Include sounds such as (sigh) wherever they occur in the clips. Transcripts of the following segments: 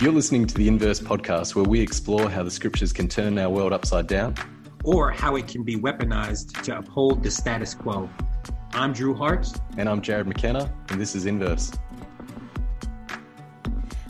You're listening to the Inverse podcast, where we explore how the scriptures can turn our world upside down or how it can be weaponized to uphold the status quo. I'm Drew Hart. And I'm Jarrod McKenna, and this is Inverse.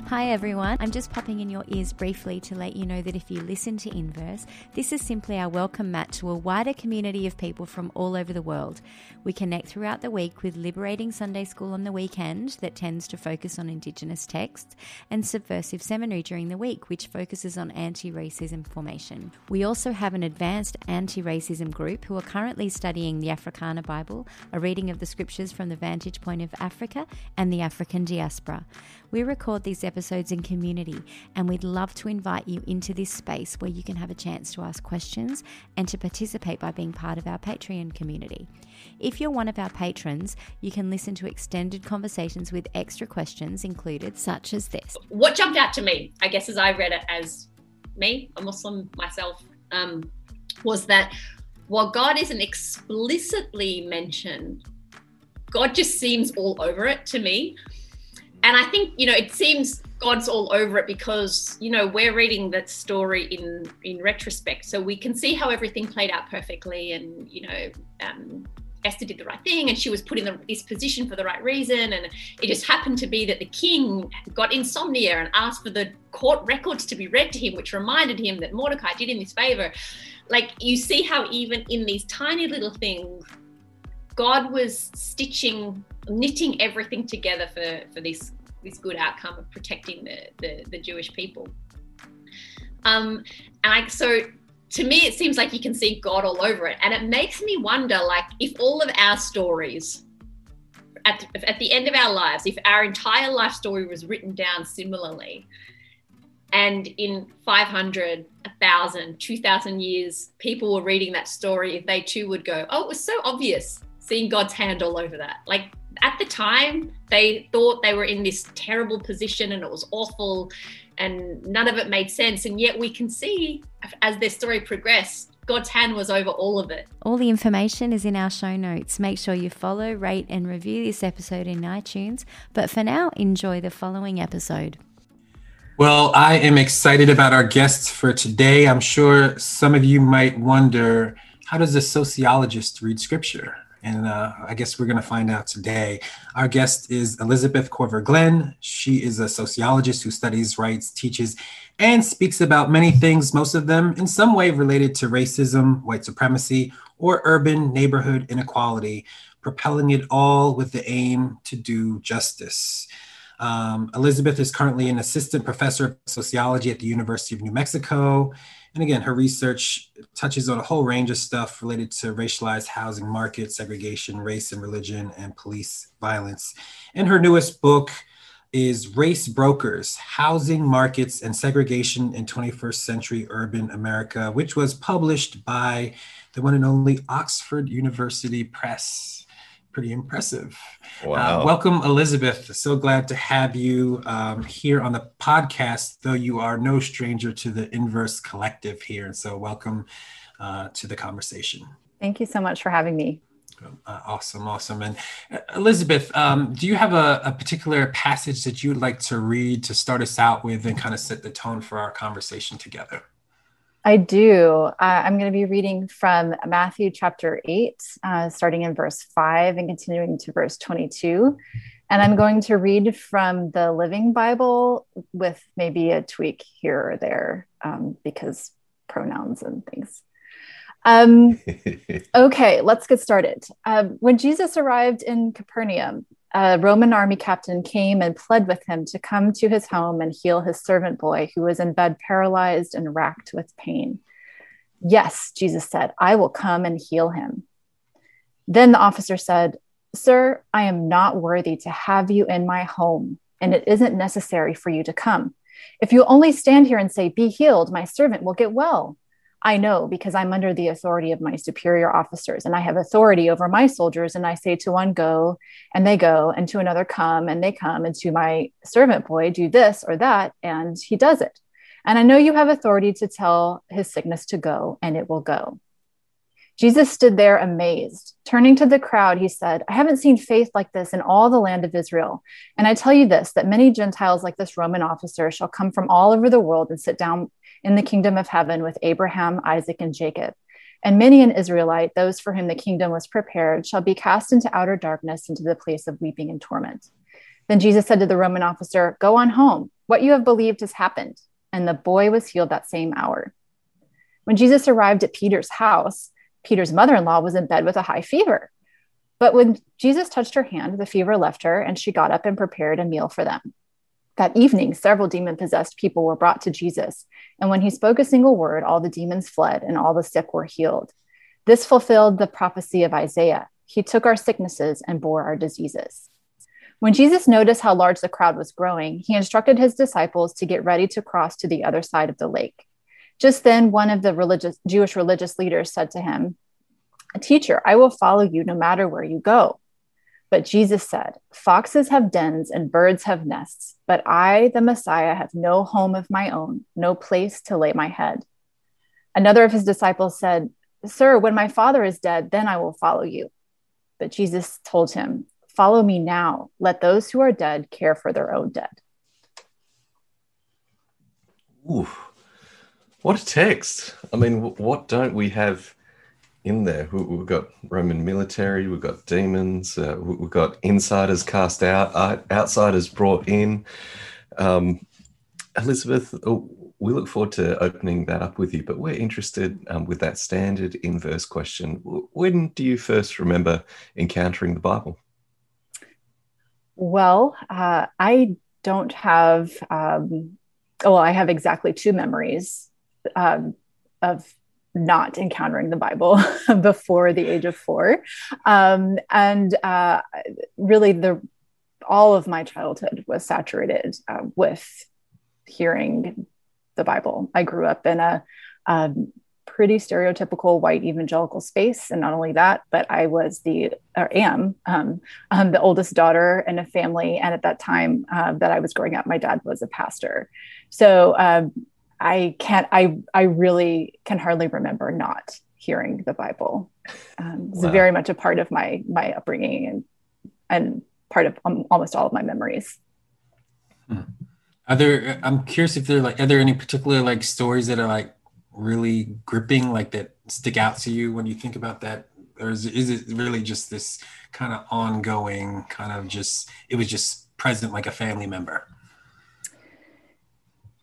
Hi everyone, I'm just popping in your ears briefly to let you know that if you listen to Inverse, this is simply our welcome mat to a wider community of people from all over the world. We connect throughout the week with Liberating Sunday School on the weekend, that tends to focus on Indigenous texts, and Subversive Seminary during the week, which focuses on anti racism formation. We also have an advanced anti racism group who are currently studying the Africana Bible, a reading of the scriptures from the vantage point of Africa and the African diaspora. We record these episodes in community, and we'd love to invite you into this space where you can have a chance to ask questions and to participate by being part of our Patreon community. If you're one of our patrons, you can listen to extended conversations with extra questions included, such as this. What jumped out to me, I guess, as I read it as me, a Muslim myself, um, was that while God isn't explicitly mentioned, God just seems all over it to me and I think you know it seems God's all over it because you know we're reading that story in in retrospect, so we can see how everything played out perfectly, and you know. Um, Esther did the right thing and she was put in the, this position for the right reason. And it just happened to be that the king got insomnia and asked for the court records to be read to him, which reminded him that Mordecai did him this favor. Like you see how even in these tiny little things, God was stitching, knitting everything together for, for this, this good outcome of protecting the, the, the Jewish people. Um, and I, so to me, it seems like you can see God all over it. And it makes me wonder, like, if all of our stories, at, at the end of our lives, if our entire life story was written down similarly, and in 500, 1,000, 2,000 years, people were reading that story, if they too would go, oh, it was so obvious seeing God's hand all over that. Like at the time, they thought they were in this terrible position and it was awful and none of it made sense. And yet we can see as their story progressed, God's hand was over all of it. All the information is in our show notes. Make sure you follow, rate, and review this episode in iTunes. But for now, enjoy the following episode. Well, I am excited about our guests for today. I'm sure some of you might wonder how does a sociologist read scripture? And uh, I guess we're going to find out today. Our guest is Elizabeth Korver-Glenn. She is a sociologist who studies, writes, teaches, and speaks about many things, most of them in some way related to racism, white supremacy, or urban neighborhood inequality, propelling it all with the aim to do justice. Um, Elizabeth is currently an assistant professor of sociology at the University of New Mexico and again, her research touches on a whole range of stuff related to racialized housing market, segregation, race and religion, and police violence. And her newest book is Race Brokers Housing Markets and Segregation in 21st Century Urban America, which was published by the one and only Oxford University Press pretty impressive. Uh, wow. Uh, welcome, Elizabeth. So glad to have you um, here on the podcast, though you are no stranger to the Inverse Collective here. So, welcome uh, to the conversation. Thank you so much for having me. Uh, awesome, awesome. And uh, Elizabeth, um, do you have a, a, particular passage that you would like to read to start us out with and kind of set the tone for our conversation together? I do. Uh, I'm going to be reading from Matthew chapter 8, uh, starting in verse 5 and continuing to verse 22. And I'm going to read from the Living Bible with maybe a tweak here or there um, because pronouns and things. Um, (laughs) okay, let's get started. Uh, when Jesus arrived in Capernaum, a Roman army captain came and pled with him to come to his home and heal his servant boy who was in bed paralyzed and racked with pain. Yes, Jesus said, I will come and heal him. Then the officer said, Sir, I am not worthy to have you in my home, and it isn't necessary for you to come. If you only stand here and say, Be healed, my servant will get well. I know because I'm under the authority of my superior officers and I have authority over my soldiers. And I say to one, go, and they go, and to another, come, and they come, and to my servant boy, do this or that, and he does it. And I know you have authority to tell his sickness to go, and it will go. Jesus stood there amazed. Turning to the crowd, he said, I haven't seen faith like this in all the land of Israel. And I tell you this that many Gentiles like this Roman officer shall come from all over the world and sit down in the kingdom of heaven with Abraham, Isaac, and Jacob. And many an Israelite, those for whom the kingdom was prepared, shall be cast into outer darkness, into the place of weeping and torment. Then Jesus said to the Roman officer, Go on home. What you have believed has happened. And the boy was healed that same hour. When Jesus arrived at Peter's house, Peter's mother in law was in bed with a high fever. But when Jesus touched her hand, the fever left her, and she got up and prepared a meal for them. That evening, several demon possessed people were brought to Jesus. And when he spoke a single word, all the demons fled and all the sick were healed. This fulfilled the prophecy of Isaiah. He took our sicknesses and bore our diseases. When Jesus noticed how large the crowd was growing, he instructed his disciples to get ready to cross to the other side of the lake. Just then, one of the religious, Jewish religious leaders said to him, Teacher, I will follow you no matter where you go. But Jesus said, Foxes have dens and birds have nests, but I, the Messiah, have no home of my own, no place to lay my head. Another of his disciples said, Sir, when my father is dead, then I will follow you. But Jesus told him, Follow me now. Let those who are dead care for their own dead. Ooh. What a text. I mean, what don't we have in there? We've got Roman military, we've got demons, uh, we've got insiders cast out, outsiders brought in. Um, Elizabeth, oh, we look forward to opening that up with you, but we're interested um, with that standard inverse question. When do you first remember encountering the Bible? Well, uh, I don't have, um, well, I have exactly two memories um, of not encountering the Bible (laughs) before the age of four, um, and uh, really the all of my childhood was saturated uh, with hearing the Bible. I grew up in a um, pretty stereotypical white evangelical space, and not only that, but I was the or am um, um, the oldest daughter in a family, and at that time uh, that I was growing up, my dad was a pastor. So um, I can't, I, I really can hardly remember not hearing the Bible. Um, it's wow. very much a part of my, my upbringing and, and part of um, almost all of my memories. Hmm. Are there, I'm curious if there like, are there any particular like stories that are like really gripping, like that stick out to you when you think about that? Or is, is it really just this kind of ongoing kind of just, it was just present like a family member?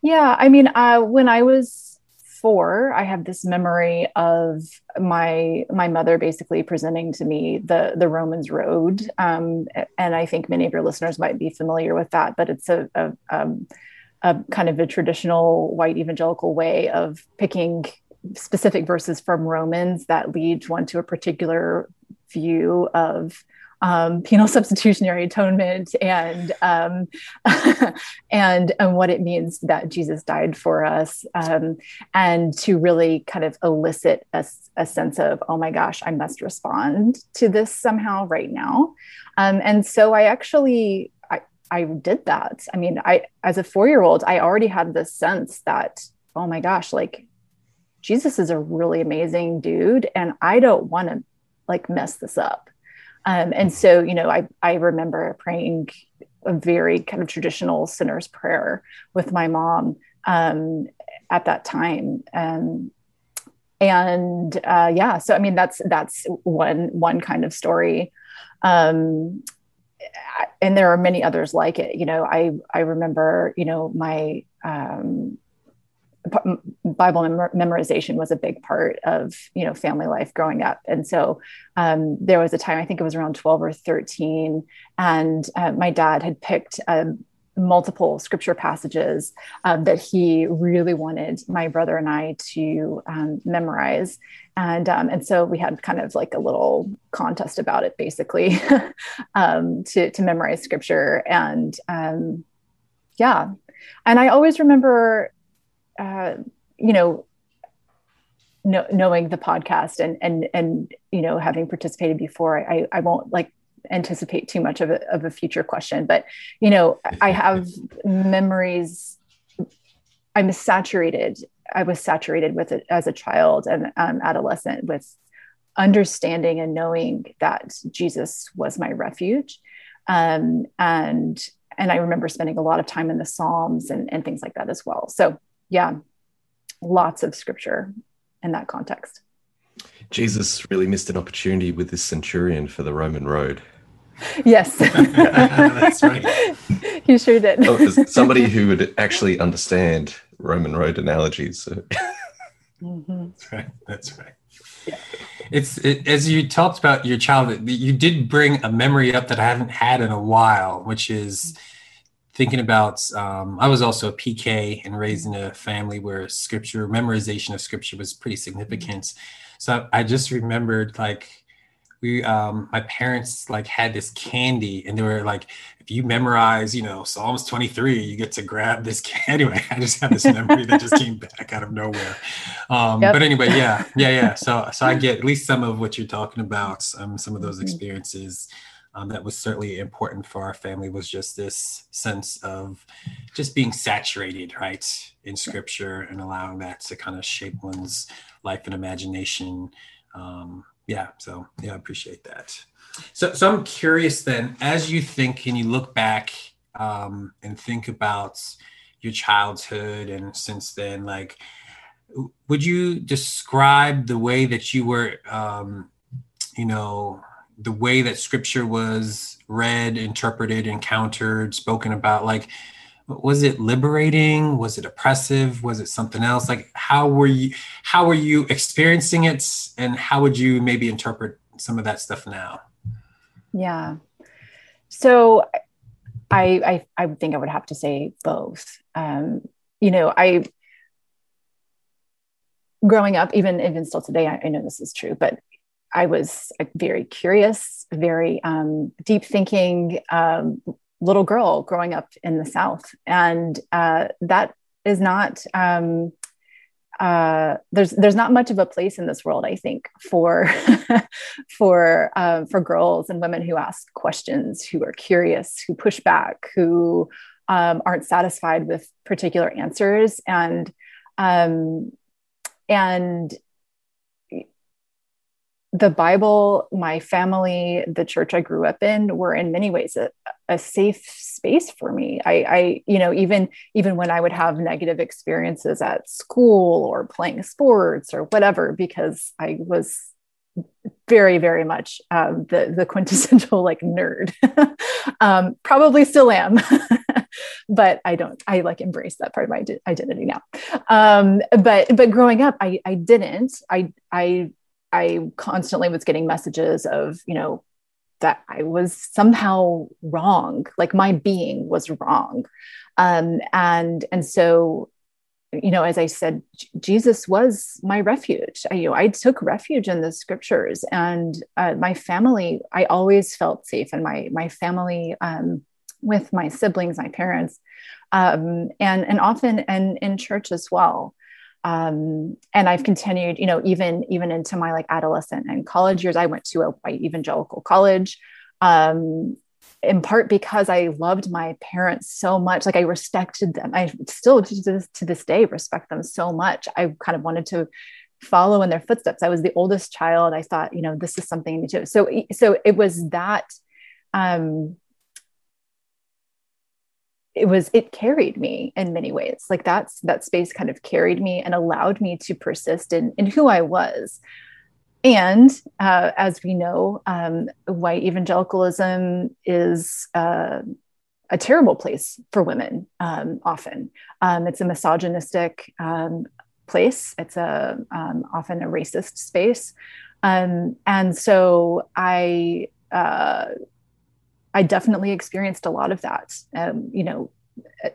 Yeah, I mean, uh, when I was four, I have this memory of my my mother basically presenting to me the the Romans Road, um, and I think many of your listeners might be familiar with that. But it's a, a, um, a kind of a traditional white evangelical way of picking specific verses from Romans that lead one to a particular view of um, penal substitutionary atonement and um, (laughs) and and what it means that Jesus died for us, um, and to really kind of elicit a, a, sense of oh my gosh, I must respond to this somehow right now, um, and so I actually. I, I did that. I mean, I as a four year old, I already had this sense that, oh my gosh, like Jesus is a really amazing dude, and I don't want to like mess this up. Um, and so, you know, I, I remember praying a very kind of traditional sinner's prayer with my mom um, at that time. Um, and uh, yeah, so I mean, that's that's one one kind of story. Um, and there are many others like it. You know, I I remember, you know, my um, Bible mem- memorization was a big part of you know family life growing up, and so um, there was a time I think it was around twelve or thirteen, and uh, my dad had picked um, multiple scripture passages um, that he really wanted my brother and I to um, memorize, and um, and so we had kind of like a little contest about it, basically, (laughs) to to memorize scripture, and yeah, and I always remember uh, you know, know, knowing the podcast and and and you know having participated before, I I won't like anticipate too much of a of a future question, but you know, I have memories. I'm saturated. I was saturated with it as a child and um, adolescent with understanding and knowing that Jesus was my refuge. Um, and and I remember spending a lot of time in the Psalms and, and things like that as well. So yeah, lots of scripture in that context. Jesus really missed an opportunity with this centurion for the Roman road. Yes. (laughs) That's right. (laughs) he sure did. oh, somebody who would actually understand Roman road analogies. So. (laughs) Mm-hmm. That's right. That's right. Yeah. It's it, as you talked about your childhood, you did bring a memory up that I haven't had in a while, which is thinking about. Um, I was also a PK and raised in a family where scripture memorization of scripture was pretty significant. So I just remembered like we um my parents like had this candy and they were like if you memorize you know psalms 23 you get to grab this (laughs) candy. anyway i just have this memory that just came back out of nowhere um yep. but anyway yeah yeah yeah so so i (laughs) get at least some of what you're talking about um, some of those mm-hmm. Um, that was certainly important for our family was just this sense of just being saturated right in scripture and allowing that to kind of shape one's life and imagination. Um, yeah so yeah i appreciate that. So so i'm curious then as you think and you look back um, and think about your childhood and since then like would you describe the way that you were um, you know the way that scripture was read interpreted encountered spoken about like was it liberating? Was it oppressive? Was it something else? Like how were you how were you experiencing it? And how would you maybe interpret some of that stuff now? Yeah. So i i, I think i would have to say both. Um you know i growing up even even still today I, I know this is true but I was a very curious, very um, deep thinking, um, little girl growing up in the South. And uh, that is not, um, uh, there's, there's not much of a place in this world, I think, for, (laughs) for, uh, for girls and women who ask questions, who are curious, who push back, who um, aren't satisfied with particular answers. And, um, and the Bible, my family, the church I grew up in were in many ways a, a safe space for me. I, I, you know, even even when I would have negative experiences at school or playing sports or whatever, because I was very, very much um, the the (laughs) quintessential like nerd. (laughs) um, probably still am, (laughs) but I don't. I like embrace that part of my identity now. Um, but but growing up, I I didn't. I I I constantly was getting messages of, you know, that I was somehow wrong, like my being was wrong. Um, and and so, you know, as I said, Jesus was my refuge. I, you know, I took refuge in the scriptures, and uh, my family. I always felt safe, and my my family, um, with my siblings, my parents, um, and and often and in church as well um, and I've continued, you know, even even into my like adolescent and college years. I went to a white evangelical college, um, in part because I loved my parents so much. Like I respected them. I still to this, to this day respect them so much. I kind of wanted to follow in their footsteps. I was the oldest child. I thought, you know, this is something to do. So so it was that. Um, it was it carried me in many ways. Like that's that space kind of carried me and allowed me to persist in in who i was. And uh, as we know um, white evangelicalism is uh, a terrible place for women um, often. Um, it's a misogynistic um, place. It's a um, often a racist space. Um, and so i uh, I definitely experienced a lot of that. Um, you know,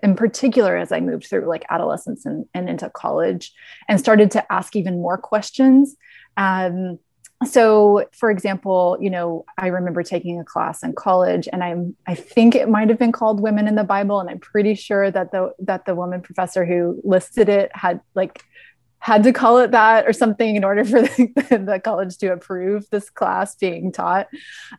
in particular, as I moved through like adolescence and, and into college and started to ask even more questions. Um, so for example you know i remember taking a class in college and i'm i think it might have been called women in the bible and i'm pretty sure that the that the woman professor who listed it had like had to call it that or something in order for (laughs) the, the college to approve this class being taught.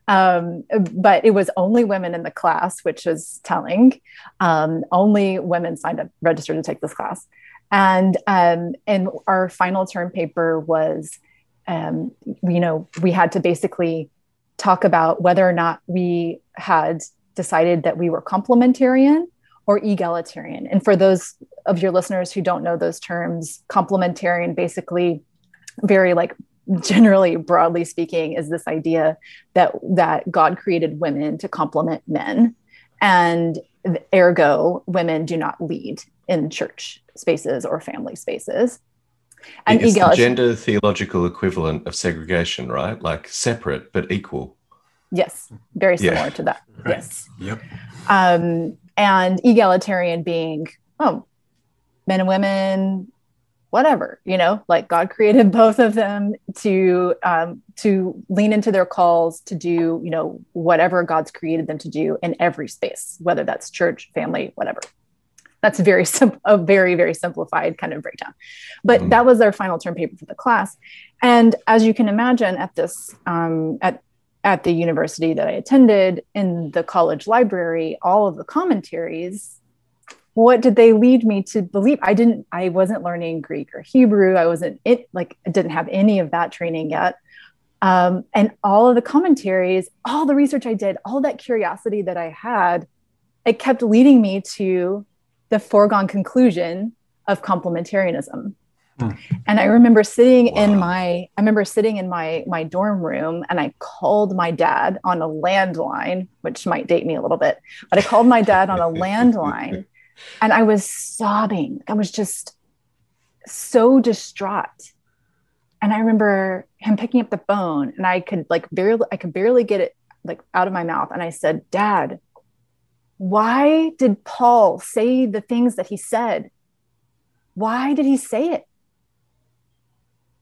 Um, but it was only women in the class, which was telling. Um, only women signed up, registered to take this class. And um, and our final term paper was um, you know, we had to basically talk about whether or not we had decided that we were complementarian or egalitarian. And for those of your listeners who don't know those terms, complementarian basically very like generally broadly speaking is this idea that that God created women to complement men. And ergo women do not lead in church spaces or family spaces. And it's the gender theological equivalent of segregation right? Like separate but equal. Yes very similar yeah. to that. Right. yes. Yep. Um, and egalitarian being oh men and women whatever you know like god created (laughs) both of them to um, to lean into their calls to do you know whatever god's created them to do in every space whether that's church family whatever. That's very (laughs) sim- a very very simplified kind of breakdown. But mm-hmm. that was their final term paper for the class. And as you can imagine at this um, at at the university that i attended in the college library all of the commentaries what did they lead me to believe? I didn't i wasn't learning greek or hebrew. I wasn't it like didn't have any of that training yet. Um, and all of the commentaries all the research i did all that curiosity that i had it kept leading me to the foregone conclusion of complementarianism. Mm. and i remember sitting wow. in my i remember sitting in my my dorm room and i called my dad on a landline which might date me a little bit but i called my dad on a landline (laughs) and I was sobbing. I was just so distraught. And I remember him picking up the phone and I could like barely I could barely get it like out of my mouth. And I said, Dad, why did Paul say the things that he said? Why did he say it?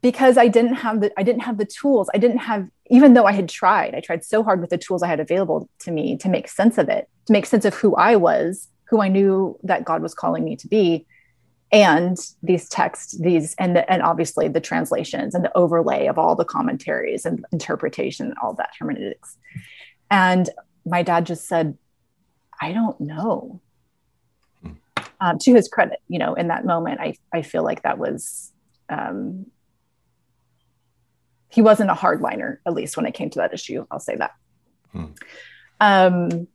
Because I didn't have the I didn't have the tools. I didn't have even though I had tried, I tried so hard with the tools I had available to me to make sense of it, to make sense of who I was who I knew that God was calling me to be. And these texts these and the, and obviously the translations and the overlay of all the commentaries and interpretation all that hermeneutics. And my dad just said i don't know. Um, to his credit you know in that moment i i feel like that was um, he wasn't a hardliner at least when it came to that issue. I'll say that. Hmm. um,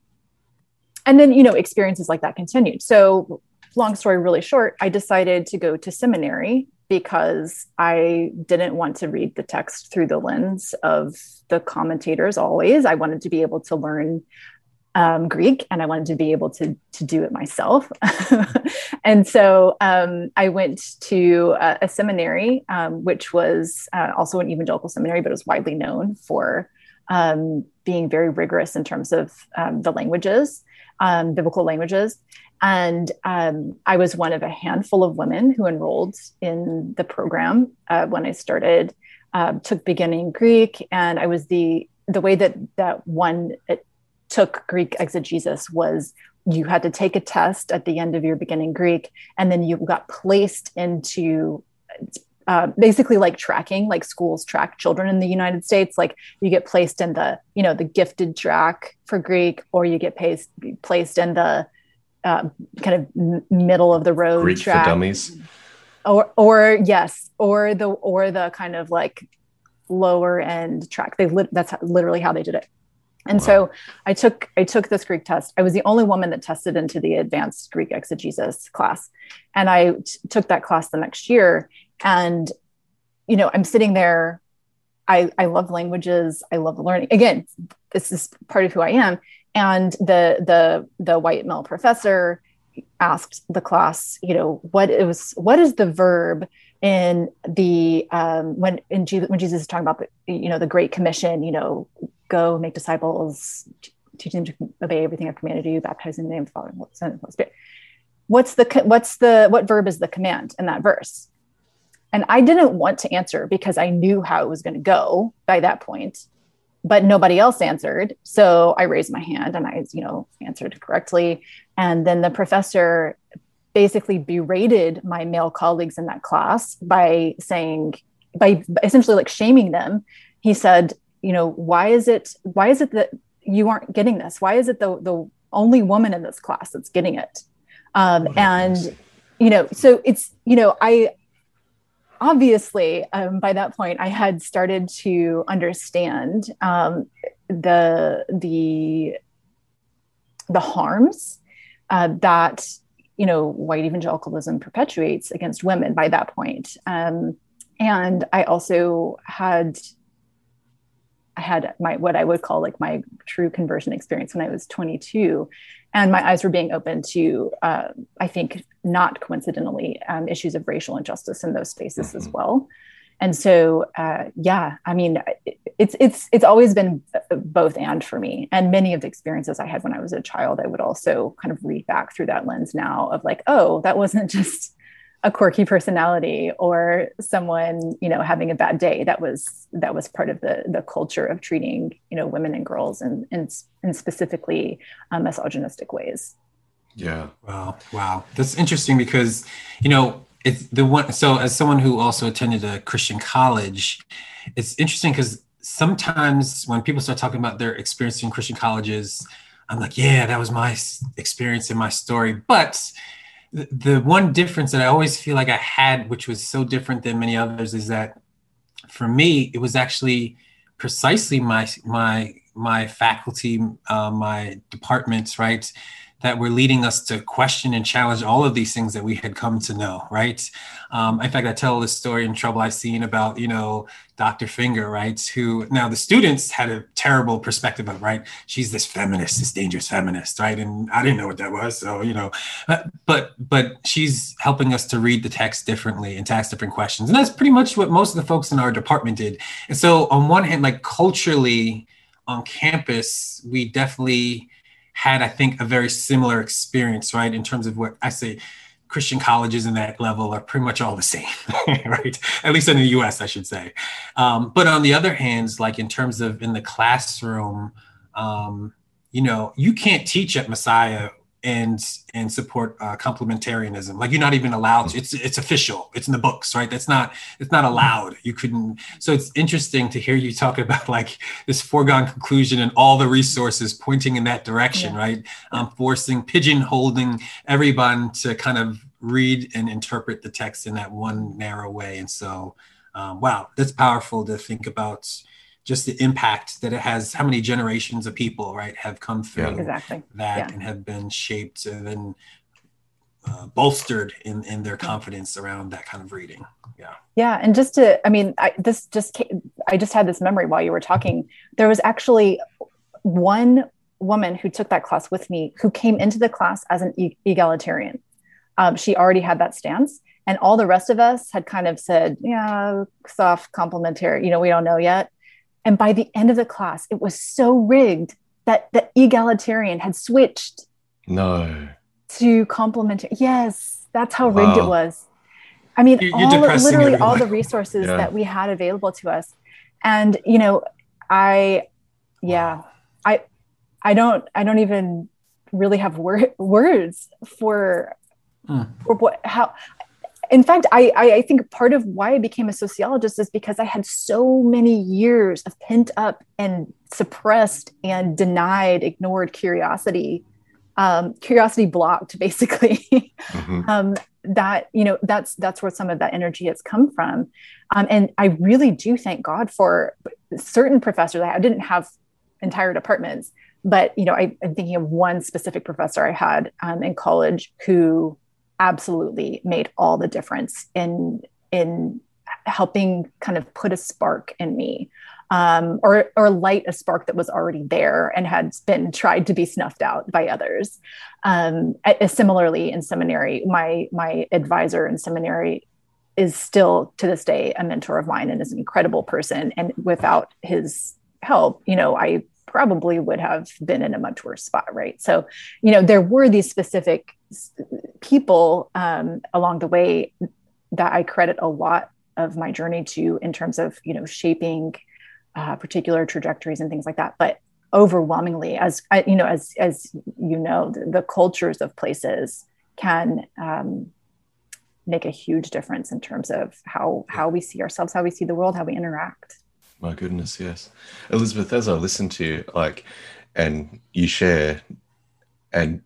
and then you know experiences like that continued. So long story really short i decided to go to seminary because i didn't want to read the text through the lens of the commentators always. I wanted to be able to learn um, greek and i wanted to be able to to do it myself (laughs) and so um, i went to a, a seminary um, which was uh, also an evangelical seminary but it was widely known for um, being very rigorous in terms of um, the languages um, biblical languages. And I was one of a handful of women who enrolled in the program uh, when I started. Uh, took beginning Greek, and I was the the way that that one took Greek exegesis was you had to take a test at the end of your beginning Greek, and then you got placed into uh, basically like tracking like schools track children in the united states. Like you get placed in the you know the gifted track for greek or you get placed placed in the uh, kind of middle of the road greek track. for dummies? Or or yes. Or the or the kind of like lower end track. They lit, that's literally how they did it and wow. so i took i took this greek test. I was the only woman that tested into the advanced greek exegesis class. And I t- took that class the next year. And you know i'm sitting there. I i love languages. I love learning. Again this is part of who i am. And the the the white male professor asked the class you know what is what is the verb in the um, when in Jesus, when Jesus is talking about the you know the Great Commission, you know, go make disciples, teach them to obey everything I've commanded you, baptizing in the name of the Father and Son and Holy Spirit. What's the what's the what verb is the command in that verse? And I didn't want to answer because I knew how it was going to go by that point, but nobody else answered. So I raised my hand and I, you know, answered correctly. And then the professor basically berated my male colleagues in that class by saying, by essentially like shaming them. He said, you know, why is it, why is it that you aren't getting this? Why is it the, the only woman in this class that's getting it? Um, and, you know, so it's, you know, I, obviously, um, by that point, I had started to understand um, the the the harms uh, that you know white evangelicalism perpetuates against women. By that point, um, and I also had I had my what I would call like my true conversion experience when I was 22, and my eyes were being opened to, uh, I think, not coincidentally, um, issues of racial injustice in those spaces mm-hmm. as well. And so, uh, yeah, I mean, it's it's it's always been both and for me. And many of the experiences I had when I was a child, I would also kind of read back through that lens now of like, oh, that wasn't (laughs) just a quirky personality or someone you know having a bad day. That was that was part of the the culture of treating you know women and girls in in, in specifically um, misogynistic ways. Yeah. Wow. Wow. That's interesting because you know it's the one so as someone who also attended a christian college it's interesting because sometimes when people start talking about their experience in christian colleges i'm like yeah that was my experience and my story. But the, one difference that I always feel like I had, which was so different than many others, is that for me, it was actually precisely my my my faculty, uh, my departments, right, that were leading us to question and challenge all of these things that we had come to know, right? Um, in fact, I tell this story in Trouble I've Seen about, you know, Dr. Finger, right? Who now the students had a terrible perspective of, right? She's this feminist, this dangerous feminist, right? And I didn't know what that was. So, you know, uh, but, but she's helping us to read the text differently and to ask different questions. And that's pretty much what most of the folks in our department did. And so on one hand, like culturally on campus, we definitely, had, I think, a very similar experience, right? In terms of what I say, Christian colleges in that level are pretty much all the same, (laughs) right? At least in the US, I should say. Um, but on the other hand, like in terms of in the classroom, um, you know, you can't teach at Messiah and and support uh, complementarianism. Like you're not even allowed. To, it's it's official. It's in the books, right? That's not it's not allowed. You couldn't. So it's interesting to hear you talk (laughs) about like this foregone conclusion and all the resources pointing in that direction, yeah. right? Um, forcing pigeonholing everyone to kind of read and interpret the text in that one narrow way. And so, um, wow, that's powerful to think about just the impact that it has how many generations of people right have come through yeah. exactly. that yeah. and have been shaped and then uh, bolstered in in their confidence around that kind of reading yeah yeah and just to i mean i this just came, i just had this memory while you were talking there was actually one woman who took that class with me who came into the class as an e- egalitarian um, she already had that stance and all the rest of us had kind of said yeah soft complementary you know we don't know yet and by the end of the class, it was so rigged that the egalitarian had switched. No. To complementary. Yes, that's how rigged wow. it was. I mean, you're, all, literally everyone. all the resources yeah. that we had available to us. And, you know, I, yeah, wow. I, I don't, I don't even really have wor- words for, mm. for what, how, in fact, I, I think part of why I became a sociologist is because I had so many years of pent up and suppressed and denied, ignored curiosity, um, curiosity blocked, (laughs) basically. Mm-hmm. um, that you know that's that's where some of that energy has come from, um, and I really do thank God for certain professors. I didn't have entire departments, but you know I, am thinking of one specific professor I had um, in college who absolutely made all the difference in in helping kind of put a spark in me um, or or light a spark that was already there and had been tried to be snuffed out by others. Um, similarly, in seminary, my my advisor in seminary is still to this day a mentor of mine and is an incredible person. And without his help, you know, I probably would have been in a much worse spot, right? So, you know, there were these specific people um, along the way that I credit a lot of my journey to in terms of, you know, shaping uh, particular trajectories and things like that. But overwhelmingly, as you know, as as you know, the, the cultures of places can um, make a huge difference in terms of how how we see ourselves, how we see the world, how we interact. My goodness, yes. Elizabeth, as I listen to you, like, and you share and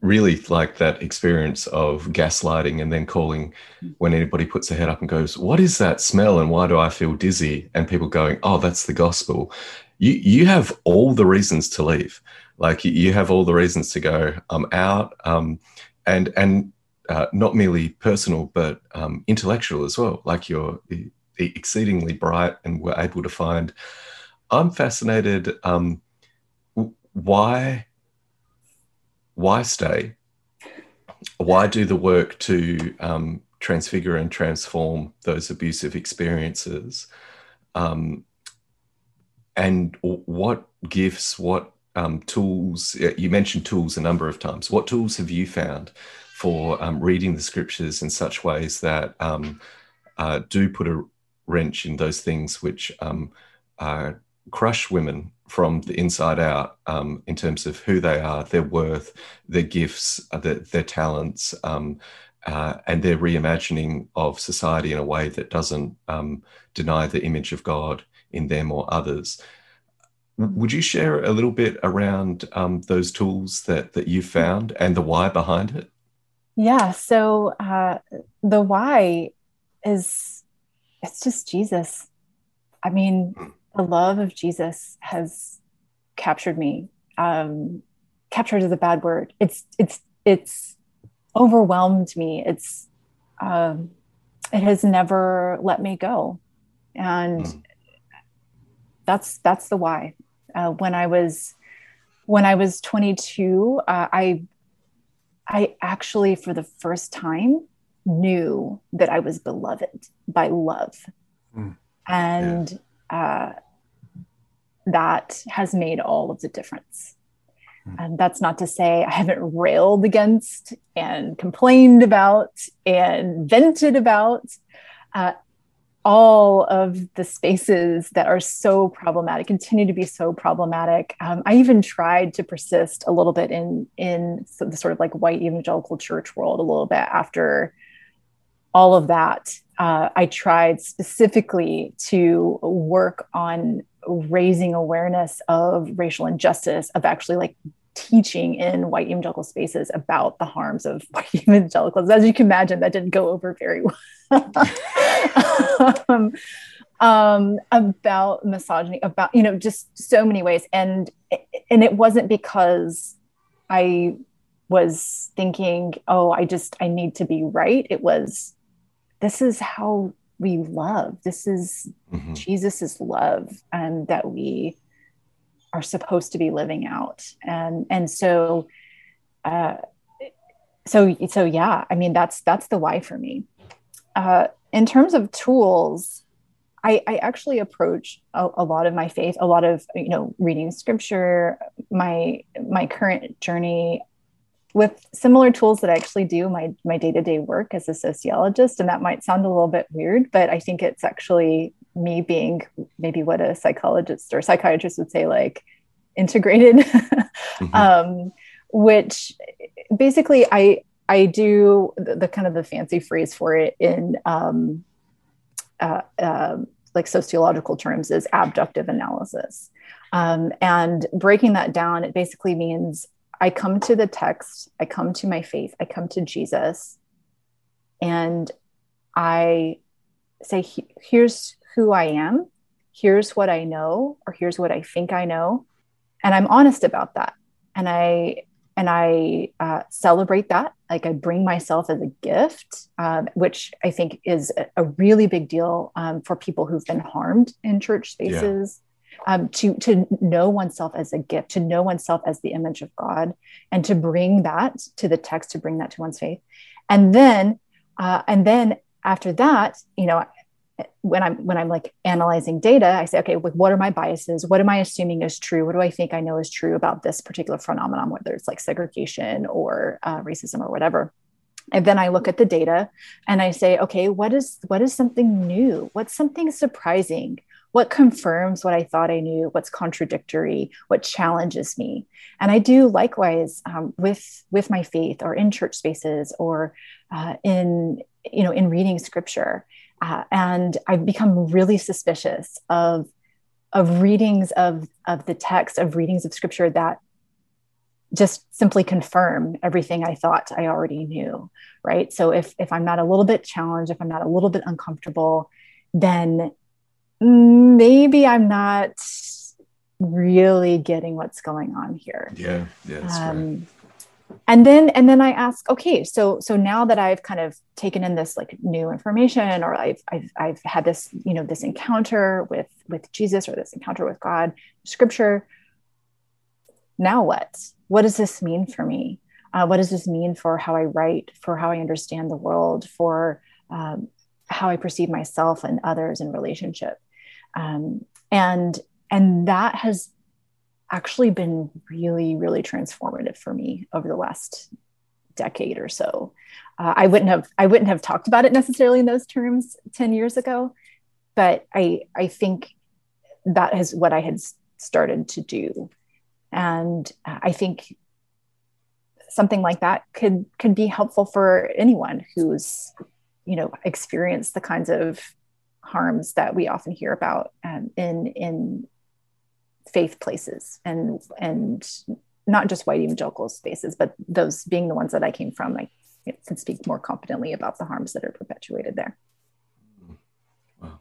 really like that experience of gaslighting and then calling when anybody puts their head up and goes what is that smell and why do i feel dizzy? and people going oh that's the gospel. You you have all the reasons to leave. Like you have all the reasons to go i'm out um, and and uh, not merely personal but um, intellectual as well. Like you're exceedingly bright and were able to find i'm fascinated um, why why stay? Why do the work to um, transfigure and transform those abusive experiences? Um, and what gifts, what um, tools, you mentioned tools a number of times. What tools have you found for um, reading the scriptures in such ways that um, uh, do put a wrench in those things which um, uh, crush women from the inside out um, in terms of who they are, their worth, their gifts, uh, their, their talents, um, uh, and their reimagining of society in a way that doesn't um, deny the image of God in them or others. Would you share a little bit around um, those tools that that you found and the why behind it? Yeah. So uh, the why is it's just Jesus. I mean, hmm the love of Jesus has captured me. Um, captured is a bad word. It's it's it's overwhelmed me. It's um, it has never let me go, and mm. that's that's the why. Uh, when I was when I was 22, uh, I I actually for the first time knew that I was beloved by love, mm. and. Yeah uh, that has made all of the difference. Hmm. And that's not to say I haven't railed against and complained about and vented about uh, all of the spaces that are so problematic, continue to be so problematic. Um, I even tried to persist a little bit in in the sort of like white evangelical church world a little bit after all of that uh, I tried specifically to work on raising awareness of racial injustice, of actually like teaching in white evangelical spaces about the harms of (laughs) white evangelicals. As you can imagine, that didn't go over very well. (laughs) um, um, about misogyny, about you know, just so many ways, and and it wasn't because I was thinking, oh, I just I need to be right. It was this is how we love. This is mm-hmm. Jesus's love, and that we are supposed to be living out. And and so, uh, so so yeah. I mean, that's that's the why for me. Uh, in terms of tools, I, I actually approach a, a, lot of my faith, a lot of you know reading scripture, my my current journey with similar tools that I actually do my my day-to-day work as a sociologist and that might sound a little bit weird but I think it's actually me being maybe what a psychologist or psychiatrist would say like integrated mm-hmm. (laughs) um, which basically I I do the, the, kind of the fancy phrase for it in um, uh, uh, like sociological terms is abductive analysis um, and breaking that down it basically means I come to the text, I come to my faith, I come to Jesus, and I say, here's who I am, here's what I know, or here's what I think I know. And I'm honest about that. And I and I uh, celebrate that. Like I bring myself as a gift, um, which I think is a, a really big deal um, for people who've been harmed in church spaces um, to to know oneself as a gift, to know oneself as the image of God, and to bring that to the text, to bring that to one's faith, and then uh, and then after that, you know, when I'm when I'm like analyzing data, I say, okay, what are my biases? What am I assuming is true? What do I think I know is true about this particular phenomenon, whether it's like segregation or uh, racism or whatever? and then i look at the data and i say okay what is what is something new what's something surprising what confirms what I thought I knew, what's contradictory, what challenges me. And I do likewise um, with with my faith or in church spaces or uh, in you know in reading scripture. Uh, and I've become really suspicious of of readings of of the text of readings of scripture that just simply confirm everything I thought I already knew, right? So if if I'm not a little bit challenged, if I'm not a little bit uncomfortable, then maybe I'm not really getting what's going on here. Yeah, yeah, um, right and then and then i ask okay so so now that i've kind of taken in this like new information or i've i've, I've had this you know this encounter with with jesus or this encounter with god scripture now what? What does this mean for me? Uh, what does this mean for how i write for how i understand the world for um, how i perceive myself and others in relationship um, and and that has actually been really, really transformative for me over the last decade or so. Uh, I wouldn't have I wouldn't have talked about it necessarily in those terms 10 years ago, but I I think that is what I had started to do. And I think something like that could could be helpful for anyone who's you know experienced the kinds of harms that we often hear about um, in in faith places and and not just white evangelical spaces, but those being the ones that I came from, I can speak more competently about the harms that are perpetuated there. Wow.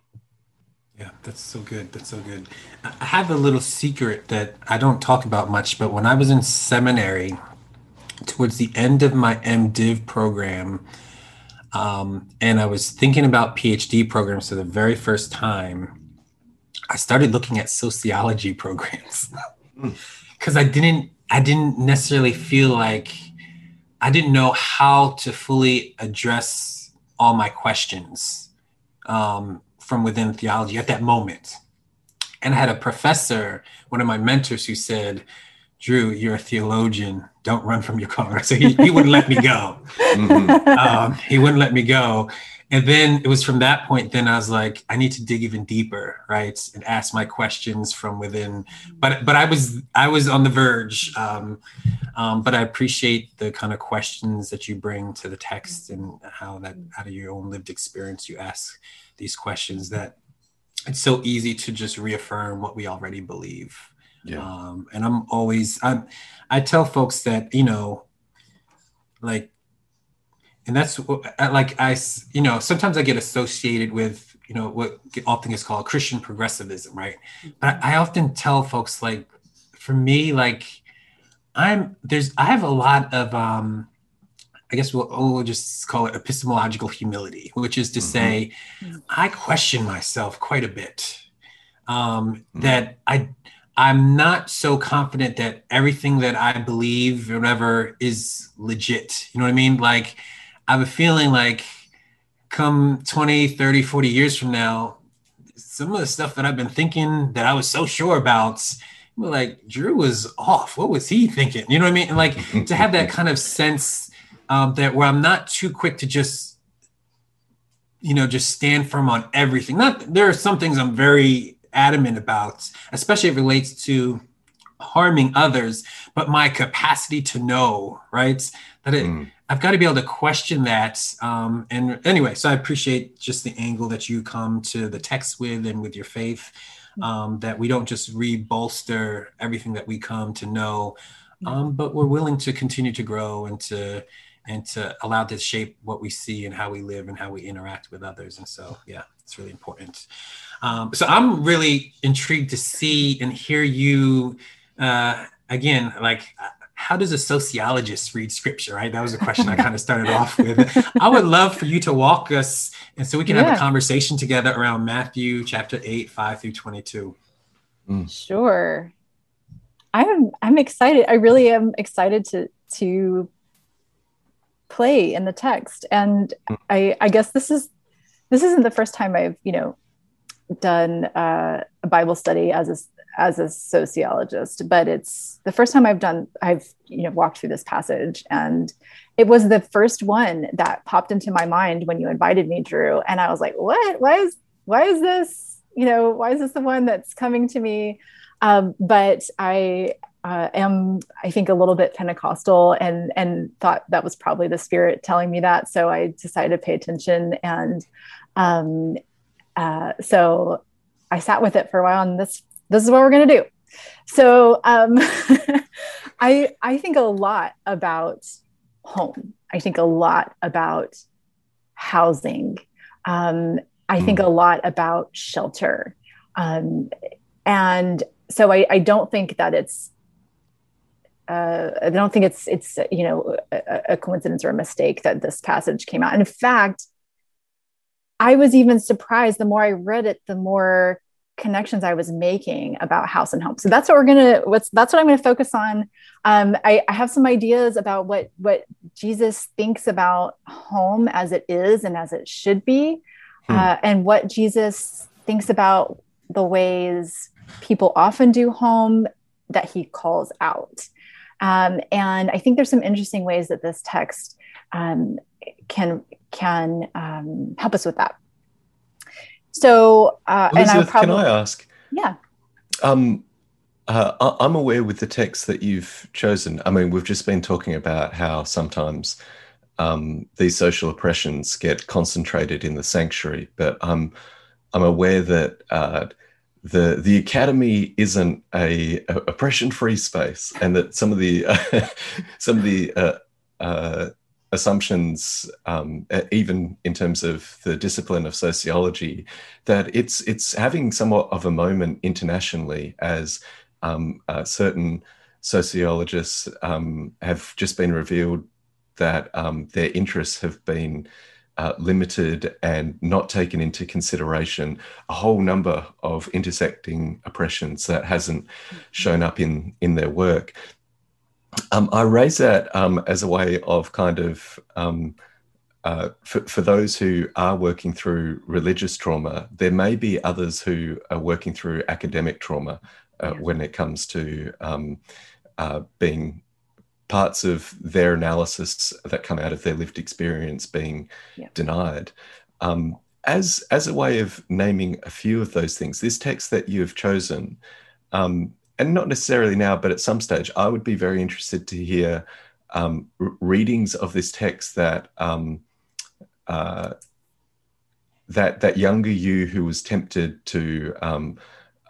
Yeah, that's so good. That's so good. I have a little secret that I don't talk about much, but when I was in seminary, towards the end of my MDiv program, um, and I was thinking about PhD programs for the very first time, I started looking at sociology (laughs) programs. Because I didn't I didn't necessarily feel like I didn't know how to fully address all my questions um, from within theology at that moment. And I had a professor, one of my mentors, who said, Drew, you're a theologian. Don't run from your car. So he, he wouldn't let me go. (laughs) Mm-hmm. Um, he wouldn't let me go and then it was from that point then i was like i need to dig even deeper right and ask my questions from within but but i was i was on the verge um, um, but i appreciate the kind of questions that you bring to the text and how that out of your own lived experience you ask these questions that it's so easy to just reaffirm what we already believe yeah. Um, and i'm always i'm i tell folks that you know like and that's what, like I, you know, sometimes I get associated with, you know, what often is called Christian progressivism, right? But I often tell folks, like, for me, like, I'm there's I have a lot of, um, I guess we'll, we'll just call it epistemological humility, which is to mm-hmm. say, I question myself quite a bit. Um, mm-hmm. That I I'm not so confident that everything that I believe or whatever is legit. You know what I mean? Like I have a feeling like come 20, 30, 40 years from now, some of the stuff that I've been thinking that I was so sure about, like Drew was off. What was he thinking? You know what I mean? And like (laughs) to have that kind of sense um, that where I'm not too quick to just, you know, just stand firm on everything. Not there are some things I'm very adamant about, especially it relates to harming others, but my capacity to know, right? That it, mm. I've got to be able to question that. Um, and anyway, so I appreciate just the angle that you come to the text with and with your faith, um, that we don't just re-bolster everything that we come to know, um, but we're willing to continue to grow and to and to allow to shape what we see and how we live and how we interact with others. And so, yeah, it's really important. Um, so I'm really intrigued to see and hear you uh, again, like how does a sociologist read scripture right that was a question i kind of started (laughs) off with i would love for you to walk us and so we can yeah. have a conversation together around matthew chapter 8 5 through 22 mm. sure i'm i'm excited i really am excited to to play in the text and mm. i i guess this is this isn't the first time i've you know done uh, a bible study as a as a sociologist, but it's the first time I've done, I've, you know, walked through this passage and it was the first one that popped into my mind when you invited me, Drew. And I was like, what, why is, why is this, you know, why is this the one that's coming to me? Um, but I uh, am, I think, a little bit Pentecostal, and and thought that was probably the Spirit telling me that. So I decided to pay attention, and um, uh, so I sat with it for a while. And this this is what we're going to do. So um, (laughs) I I think a lot about home. I think a lot about housing. Um, I think a lot about shelter. Um, and so I, I, don't think that it's uh, I don't think it's it's you know a, a, coincidence or a mistake that this passage came out. in fact, I was even surprised. The more I read it, the more connections I was making about house and home. So that's what we're gonna what's that's what I'm gonna focus on. Um, I, I have some ideas about what what Jesus thinks about home as it is and as it should be, hmm. uh, and what Jesus thinks about the ways people often do home that he calls out. Um, and I think there's some interesting ways that this text um, can can um, help us with that. So, uh, and I probably, can I ask? Yeah. Um, uh, I'm aware with the text that you've chosen. I mean, we've just been talking about how sometimes um, these social oppressions get concentrated in the sanctuary, but I'm I'm aware that uh, the the academy isn't a, a oppression free space, and that some of the uh, (laughs) some of the uh, uh, assumptions, um, even in terms of the discipline of sociology, that it's it's having somewhat of a moment internationally as um, uh, certain sociologists um, have just been revealed that um, their interests have been uh, limited and not taken into consideration a whole number of intersecting oppressions that hasn't shown up in in their work. Um, I raise that um, as a way of kind of um, uh, for, for those who are working through religious trauma, there may be others who are working through academic trauma uh, yeah. when it comes to um, uh, being parts of their analysis that come out of their lived experience being yeah. denied. Um, as as a way of naming a few of those things, this text that you have chosen, um, and not necessarily now, but at some stage, I would be very interested to hear um, readings of this text that um, uh, that that younger you who was tempted to um,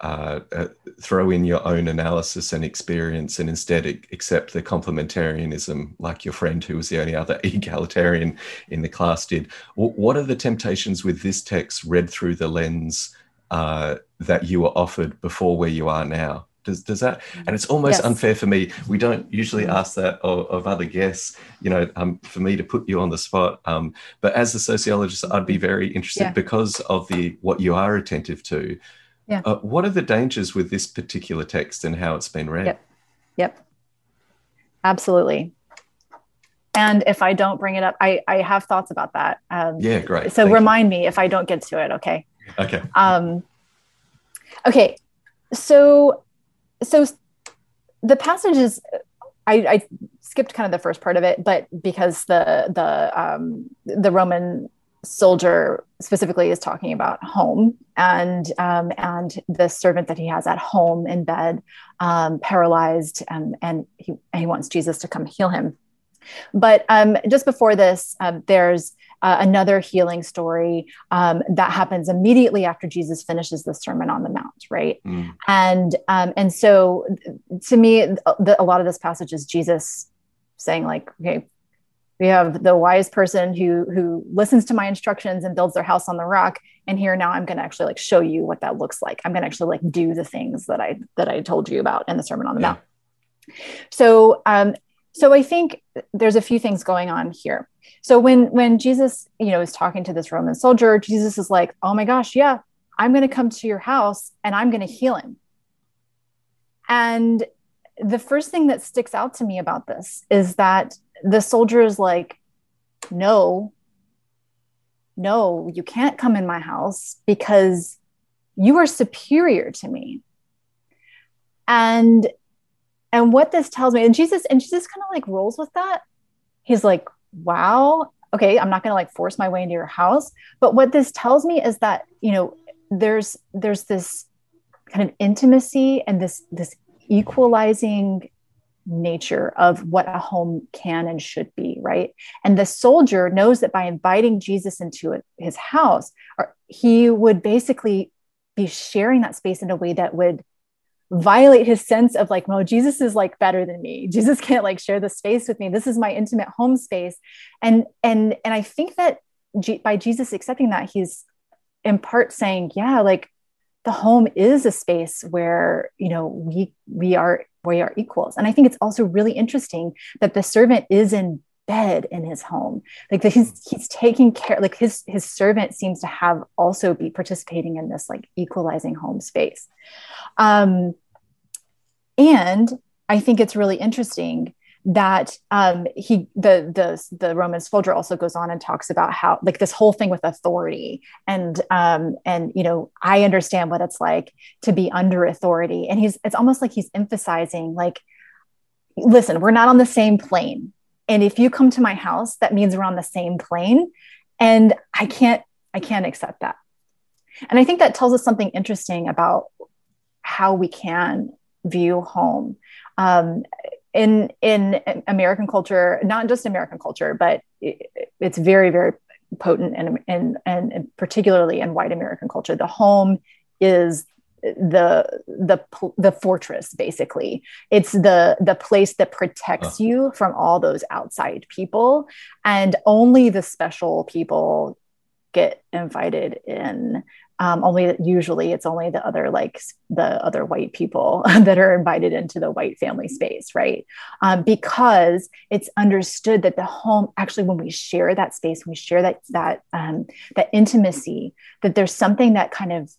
uh, uh, throw in your own analysis and experience and instead accept the complementarianism like your friend who was the only other (laughs) egalitarian in the class did. What are the temptations with this text read through the lens uh, that you were offered before where you are now does, does that and it's almost yes. unfair for me we don't usually mm-hmm. ask that of, of other guests you know um, for me to put you on the spot um, but as a sociologist i'd be very interested yeah. because of the what you are attentive to yeah. Uh, what are the dangers with this particular text and how it's been read? Yep. Yep. Absolutely. And if I don't bring it up, I, I have thoughts about that. Um, yeah, great. So Thank remind you. me if I don't get to it. Okay. Okay. Um, okay. So, so the passage is, I, I skipped kind of the first part of it, but because the the um, the Roman soldier specifically is talking about home and um, and the servant that he has at home in bed, um, paralyzed, and and he and he wants Jesus to come heal him. But um, just before this, um, there's uh, another healing story um, that happens immediately after Jesus finishes the Sermon on the Mount, right? Mm. And um, and so, to me, the, a lot of this passage is Jesus saying, like, okay, we have the wise person who who listens to my instructions and builds their house on the rock and here now i'm going to actually like show you what that looks like i'm going to actually like do the things that i that i told you about in the sermon on the yeah. mount so um so i think there's a few things going on here so when when jesus you know is talking to this roman soldier jesus is like oh my gosh yeah i'm going to come to your house and i'm going to heal him and the first thing that sticks out to me about this is that the soldier is like, no, no, you can't come in my house because you are superior to me. And and what this tells me, and Jesus, and Jesus kind of like rolls with that. He's like, wow, okay, I'm not gonna like force my way into your house. But what this tells me is that, you know, there's there's this kind of intimacy and this this equalizing nature of what a home can and should be, right? And the soldier knows that by inviting Jesus into his house, he would basically be sharing that space in a way that would violate his sense of like, well, Jesus is like better than me. (laughs) Jesus can't like share the space with me. This is my intimate home space. And and and I think that G- by Jesus accepting that, he's in part saying, yeah, like the home is a space where you know we we are we are equals. And I think it's also really interesting that the servant is in bed in his home. Like he's he's taking care like his his servant seems to have also be participating in this like equalizing home space. Um and i think it's really interesting that um he the the the roman soldier also goes on and talks about how like this whole thing with authority and um and you know i understand what it's like to be under authority. And he's it's almost like he's emphasizing like listen we're not on the same plane and if you come to my house that means we're on the same plane. And i can't i can't accept that. And i think that tells us something interesting about how we can view home. Um, in in american culture not just american culture but it, it's very very potent and, and and particularly in white american culture the home is the the the fortress basically. It's the the place that protects uh. you from all those outside people and only the special people get invited in. Um, only usually it's only the other like the other white people (laughs) that are invited into the white family space right? Um, because it's understood that the home actually when we share that space when we share that that um, that intimacy that there's something that kind of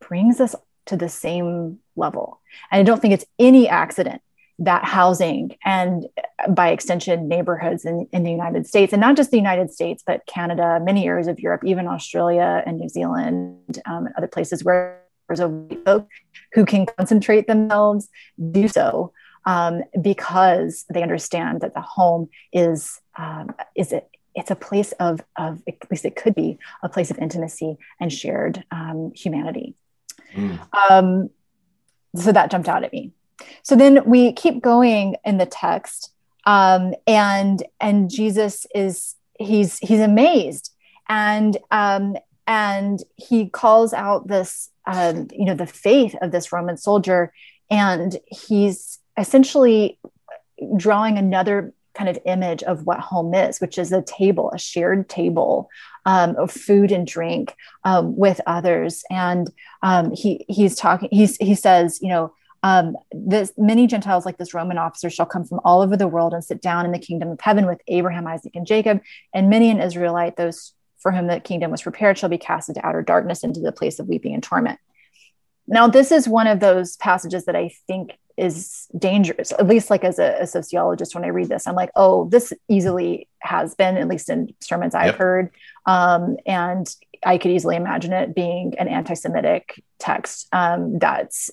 brings us to the same level. And I don't think it's any accident that housing and by extension neighborhoods in, in the United States, and not just the United States, but Canada, many areas of Europe, even Australia and New Zealand, um, and other places where there's a folk who can concentrate themselves, do so um, because they understand that the home is um, is it it's a place of, of at least it could be a place of intimacy and shared um, humanity Mm. Um, so that jumped out at me. So then we keep going in the text, um, and and Jesus is he's he's amazed, and um, and he calls out this um, you know the faith of this Roman soldier, and he's essentially drawing another kind of image of what home is, which is a table, a shared table um, of food and drink um, with others. And um, he he's talking. He's he says, you know. Um, this many Gentiles like this Roman officer shall come from all over the world and sit down in the kingdom of heaven with Abraham, Isaac, and Jacob, and many an Israelite, those for whom the kingdom was prepared, shall be cast into outer darkness, into the place of weeping and torment. Now, this is one of those passages that I think is dangerous at least like as a, a, sociologist when i read this i'm like oh this easily has been at least in sermons i've yep. heard um, and i could easily imagine it being an anti-semitic text um, that's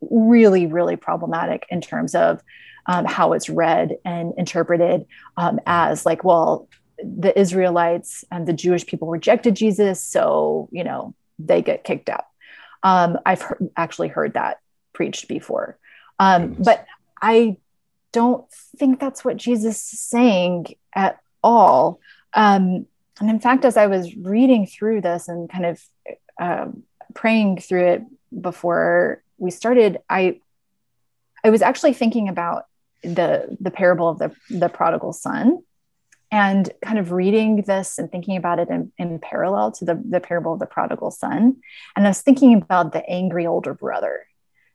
really really problematic in terms of um, how it's read and interpreted um, as like well the israelites and the jewish people rejected jesus so you know they get kicked out um, i've heard, actually heard that preached before. Um, but I don't think that's what Jesus is saying at all. Um, and in fact, as I was reading through this and kind of uh, praying through it before we started, I I was actually thinking about the the parable of the the prodigal son and kind of reading this and thinking about it in, in parallel to the, the parable of the prodigal son. And I was thinking about the angry older brother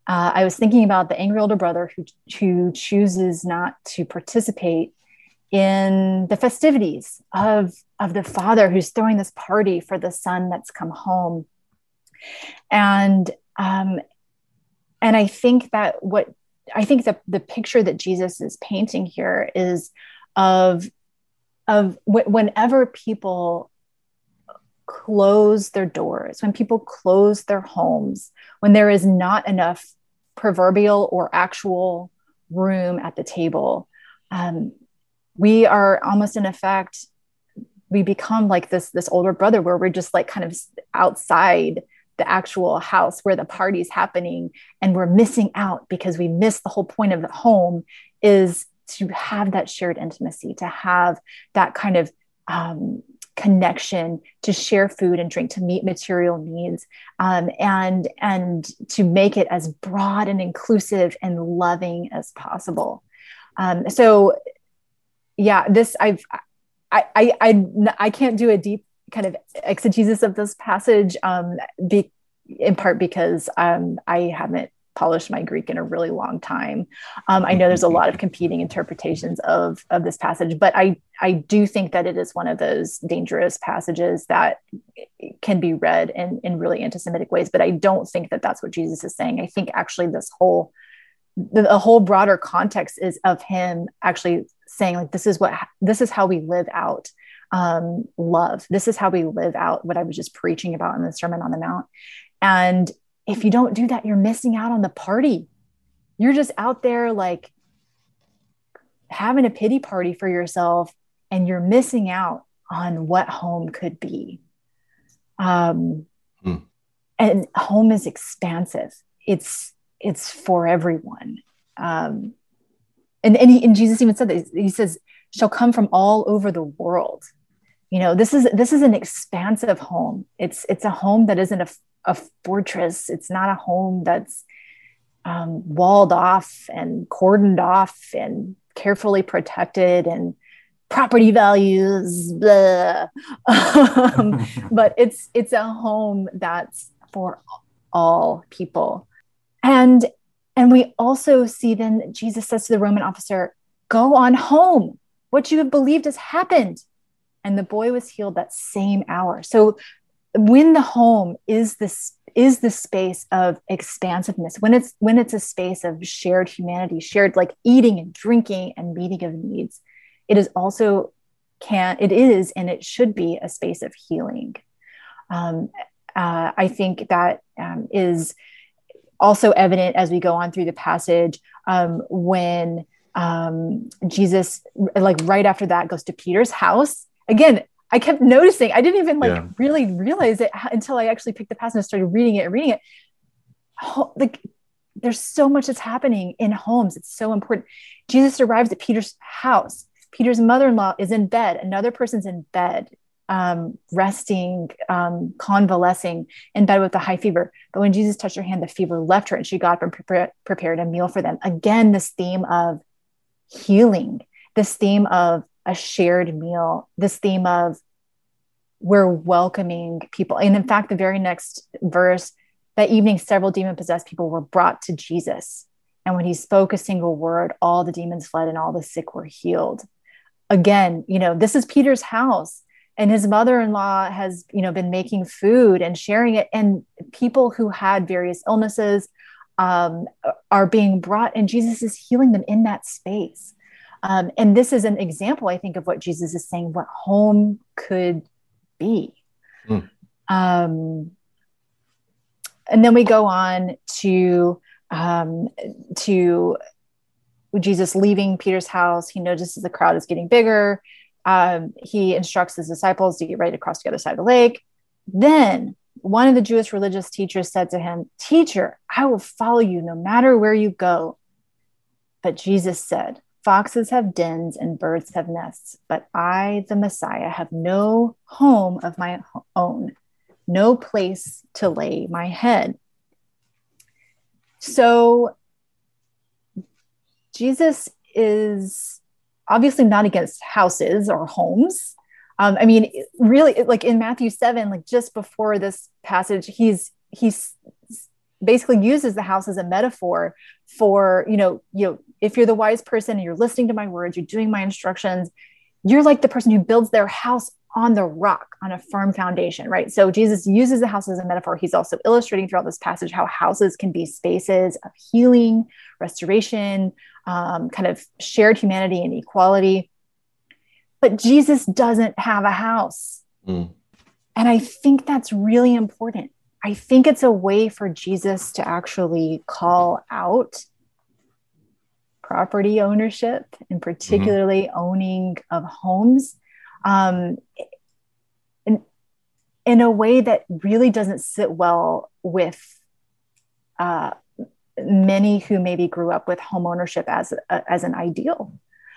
uh, I was thinking about the angry older brother who, who chooses not to participate in the festivities of, of the father who's throwing this party for the son that's come home. And um, and I think that what I think that the picture that Jesus is painting here is of of whenever people close their doors, when people close their homes, when there is not enough proverbial or actual room at the table, um, we are almost in effect, we become like this this older brother where we're just like kind of outside the actual house where the party's happening and we're missing out because we miss the whole point of the home is to have that shared intimacy to have that kind of um, connection to share food and drink to meet material needs um, and and to make it as broad and inclusive and loving as possible. Um, so yeah this i've I, I i i can't do a deep kind of exegesis of this passage um, be, in part because um, i haven't polished my Greek in a really long time. Um, I know there's a lot of competing interpretations of of this passage, but I I do think that it is one of those dangerous passages that can be read in in really anti-Semitic ways. But I don't think that that's what Jesus is saying. I think actually this whole the, the whole broader context is of him actually saying like this is what this is how we live out um, love. This is how we live out what I was just preaching about in the Sermon on the Mount. And if you don't do that, you're missing out on the party. You're just out there like having a pity party for yourself and you're missing out on what home could be. Um, hmm. And home is expansive. It's it's for everyone. Um, and and, he, and Jesus even said that he says shall come from all over the world. You know, this is this is an expansive home. It's it's a home that isn't a a fortress. It's not a home that's um, walled off and cordoned off and carefully protected and property values. (laughs) um, (laughs) but it's it's a home that's for all people, and and we also see then Jesus says to the Roman officer, "Go on home. What you have believed has happened." And the boy was healed that same hour. So when the home is this is the space of expansiveness when it's when it's a space of shared humanity shared like eating and drinking and meeting of needs it is also can it is and it should be a space of healing. Um, uh, i think that um, is also evident as we go on through the passage um, when um, jesus like right after that goes to peter's house. Again I kept noticing. I didn't even like yeah. really realize it until I actually picked the passage and started reading it and reading it. like there's so much that's happening in homes. It's so important. Jesus arrives at Peter's house. Peter's mother-in-law is in bed. Another person's in bed, um, resting, um, convalescing in bed with a high fever. But when Jesus touched her hand, the fever left her, and she got up and pre- prepared a meal for them. Again, this theme of healing, this theme of a shared meal, this theme of we're welcoming people. And in fact, the very next verse, that evening, several demon possessed people were brought to Jesus. And when he spoke a single word, all the demons fled and all the sick were healed. Again, you know, this is Peter's house and his mother-in-law has, you know, been making food and sharing it. And people who had various illnesses um, are being brought and Jesus is healing them in that space. Um, and this is an example, I think, of what Jesus is saying, what home could be. Mm. Um, and then we go on to um, to Jesus leaving Peter's house. He notices the crowd is getting bigger. Um, he instructs his disciples to get ready to cross to the other side of the lake. Then one of the Jewish religious teachers said to him, Teacher, I will follow you no matter where you go. But Jesus said, Foxes have dens and birds have nests, but I, the Messiah, have no home of my own, no place to lay my head. So Jesus is obviously not against houses or homes. Um, I mean, really, like in Matthew 7, like just before this passage, he's he's basically uses the house as a metaphor for you know you know if you're the wise person and you're listening to my words, you're doing my instructions, you're like the person who builds their house on the rock, on a firm foundation, right? So Jesus uses the house as a metaphor. He's also illustrating throughout this passage how houses can be spaces of healing, restoration, um, kind of shared humanity and equality. But Jesus doesn't have a house. Mm. And I think that's really important. I think it's a way for Jesus to actually call out property ownership and particularly mm-hmm. owning of homes um, in, in a way that really doesn't sit well with uh, many who maybe grew up with home ownership as, a, as an ideal.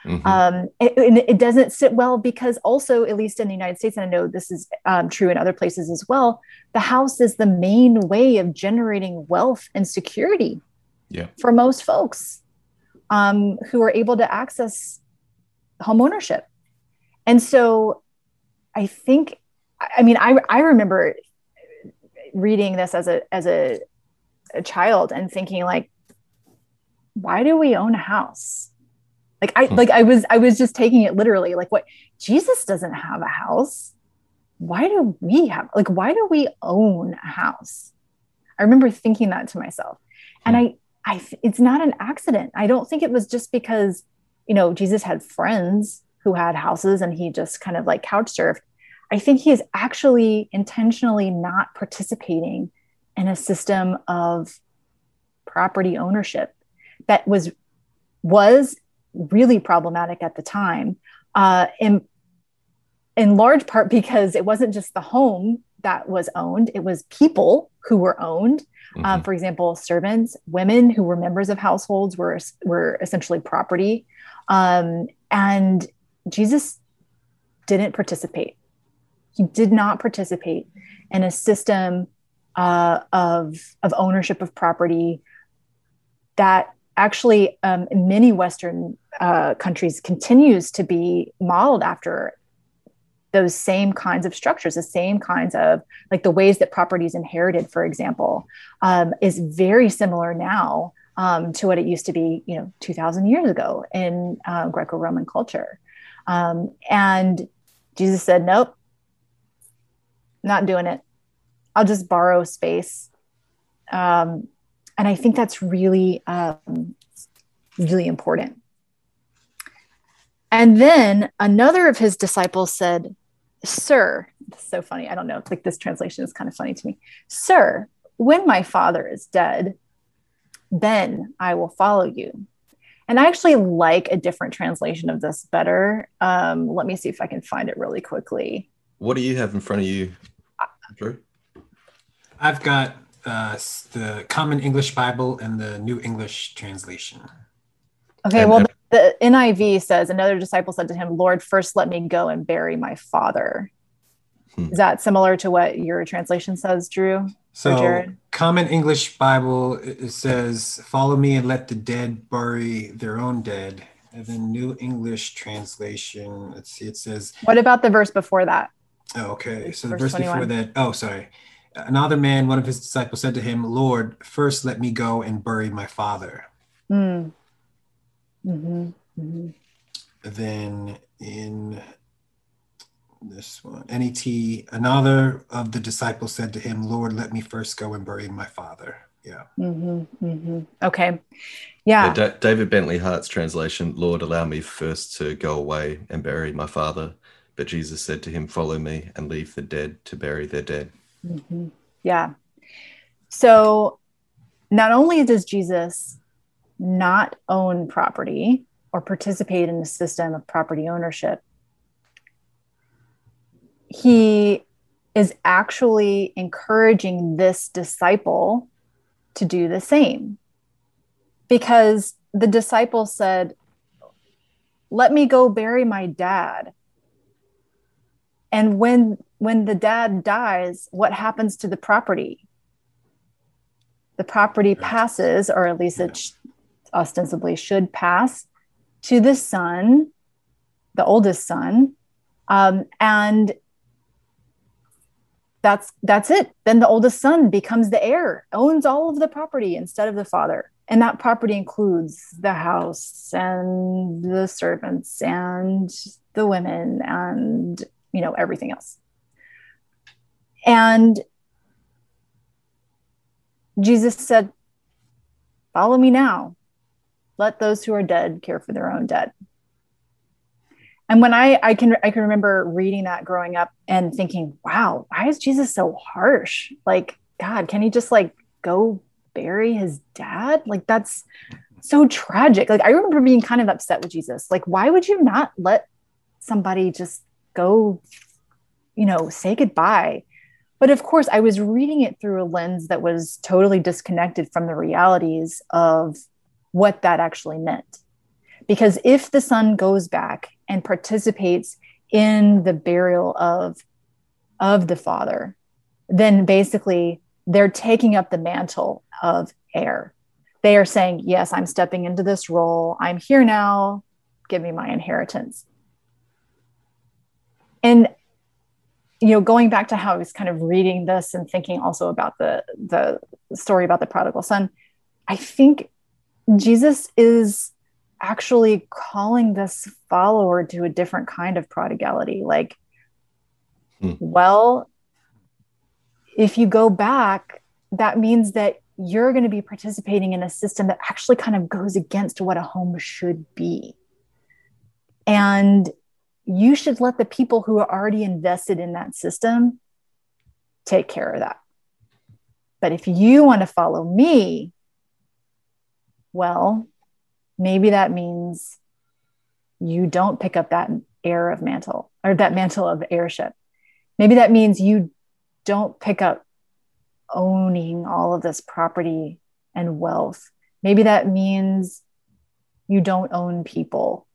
Mm-hmm. Um, it, it, doesn't sit well because also, at least in the United States, and I know this is um, true in other places as well, the house is the main way of generating wealth and security yeah. for most folks um, who are able to access home ownership. And so I think, I mean, I, I remember reading this as a, as a, a child and thinking like, why do we own a house? Like I, hmm. like I was, I was just taking it literally like what Jesus doesn't have a house. Why do we have, like, why do we own a house? I remember thinking that to myself. And hmm. I, I, it's not an accident. I don't think it was just because, you know, Jesus had friends who had houses and he just kind of like couch surfed. I think he is actually intentionally not participating in a system of property ownership that was was really problematic at the time uh, in in large part because it wasn't just the home that was owned it was people who were owned. Um, mm-hmm. um, for example servants women who were members of households were were essentially property. Um, and jesus didn't participate. He did not participate in a system uh, of, of ownership of property that actually um, in many Western uh, countries continues to be modeled after those same kinds of structures, the same kinds of like the ways that property is inherited, for example, um, is very similar now um, to what it used to be, you know, 2,000 years ago in uh, Greco-Roman culture. Um, and Jesus said, "Nope, not doing it. I'll just borrow space." And I think that's really, um, really important. And then another of his disciples said, Sir, so funny. I don't know. Like this translation is kind of funny to me. Sir, when my father is dead, then I will follow you. And I actually like a different translation of this better. Um, let me see if I can find it really quickly. What do you have in front of you, Drew? I've got uh, the Common English Bible and the New English Translation. Okay, and, well, the, the NIV says another disciple said to him, Lord, first let me go and bury my father. Hmm. Is that similar to what your translation says, Drew? So, Common English Bible it says, "Follow me and let the dead bury their own dead." And then New English Translation, let's see, it says. What about the verse before that? Oh, okay. So the verse 21. before that. Oh, sorry. Another man, one of his disciples, said to him, Lord, first let me go and bury my father. Mm. Mm-hmm. Mm-hmm. Then in this one, NET, another of the disciples said to him, Lord, let me first go and bury my father. Yeah. Mm-hmm. mm-hmm. Okay. Yeah. yeah D- David Bentley Hart's translation, Lord, allow me first to go away and bury my father. But Jesus said to him, Follow me and leave the dead to bury their dead. Mm-hmm. Yeah. So not only does Jesus not own property or participate in the system of property ownership, he is actually encouraging this disciple to do the same. Because the disciple said, Let me go bury my dad. And when when the dad dies, what happens to the property? The property passes, or at least it sh- ostensibly should pass, to the son, the oldest son, um, and that's that's it. Then the oldest son becomes the heir, owns all of the property instead of the father, and that property includes the house and the servants and the women and you know everything else and Jesus said, Follow me now. Let those who are dead care for their own dead. And when I, I can I can remember reading that growing up and thinking, wow, why is Jesus so harsh? Like, God, can he just like go bury his dad? Like that's so tragic. Like I remember being kind of upset with Jesus. Like, why would you not let somebody just go, you know, say goodbye? But of course, I was reading it through a lens that was totally disconnected from the realities of what that actually meant. Because if the son goes back and participates in the burial of of the father, then basically they're taking up the mantle of heir. They are saying, Yes, I'm stepping into this role. I'm here now. Give me my inheritance. And you know, going back to how I was kind of reading this and thinking also about the the story about the prodigal son, I think Jesus is actually calling this follower to a different kind of prodigality. Like, hmm. well, if you go back, that means that you're going to be participating in a system that actually kind of goes against what a home should be. And you should let the people who are already invested in that system take care of that. But if you want to follow me, well, maybe that means you don't pick up that heir of mantle or that mantle of heirship. Maybe that means you don't pick up owning all of this property and wealth. Maybe that means you don't own people.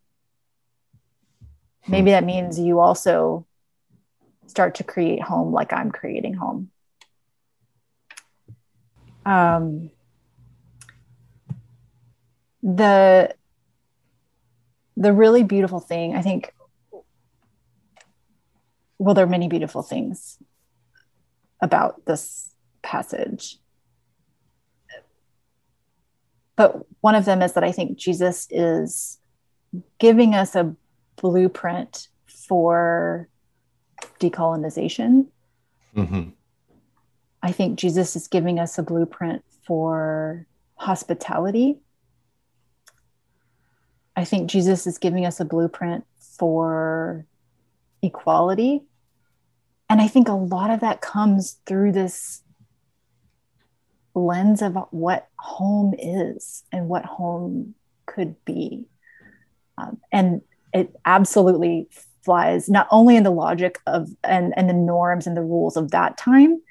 Maybe that means you also start to create home like I'm creating home. Um, the the really beautiful thing, I think, well, there are many beautiful things about this passage. But one of them is that I think Jesus is giving us a blueprint for decolonization. Mm-hmm. I think Jesus is giving us a blueprint for hospitality. I think Jesus is giving us a blueprint for equality. And I think a lot of that comes through this lens of what home is and what home could be. Um, and it absolutely flies not only in the logic of and, and the norms and the rules of that time,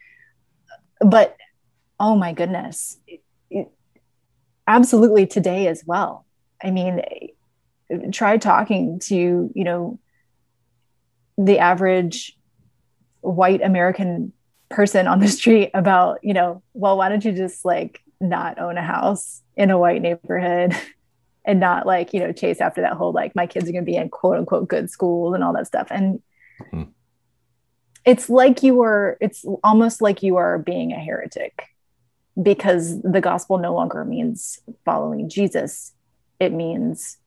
but oh my goodness, it, it, absolutely today as well. I mean, try talking to, you know, the average white American person on the street about, you know, well, why don't you just like not own a house in a white neighborhood (laughs) and not like, you know, chase after that whole like my kids are going to be in quote unquote good schools and all that stuff. And mm-hmm. it's like you are, it's almost like you are being a heretic because the gospel no longer means following Jesus. It means,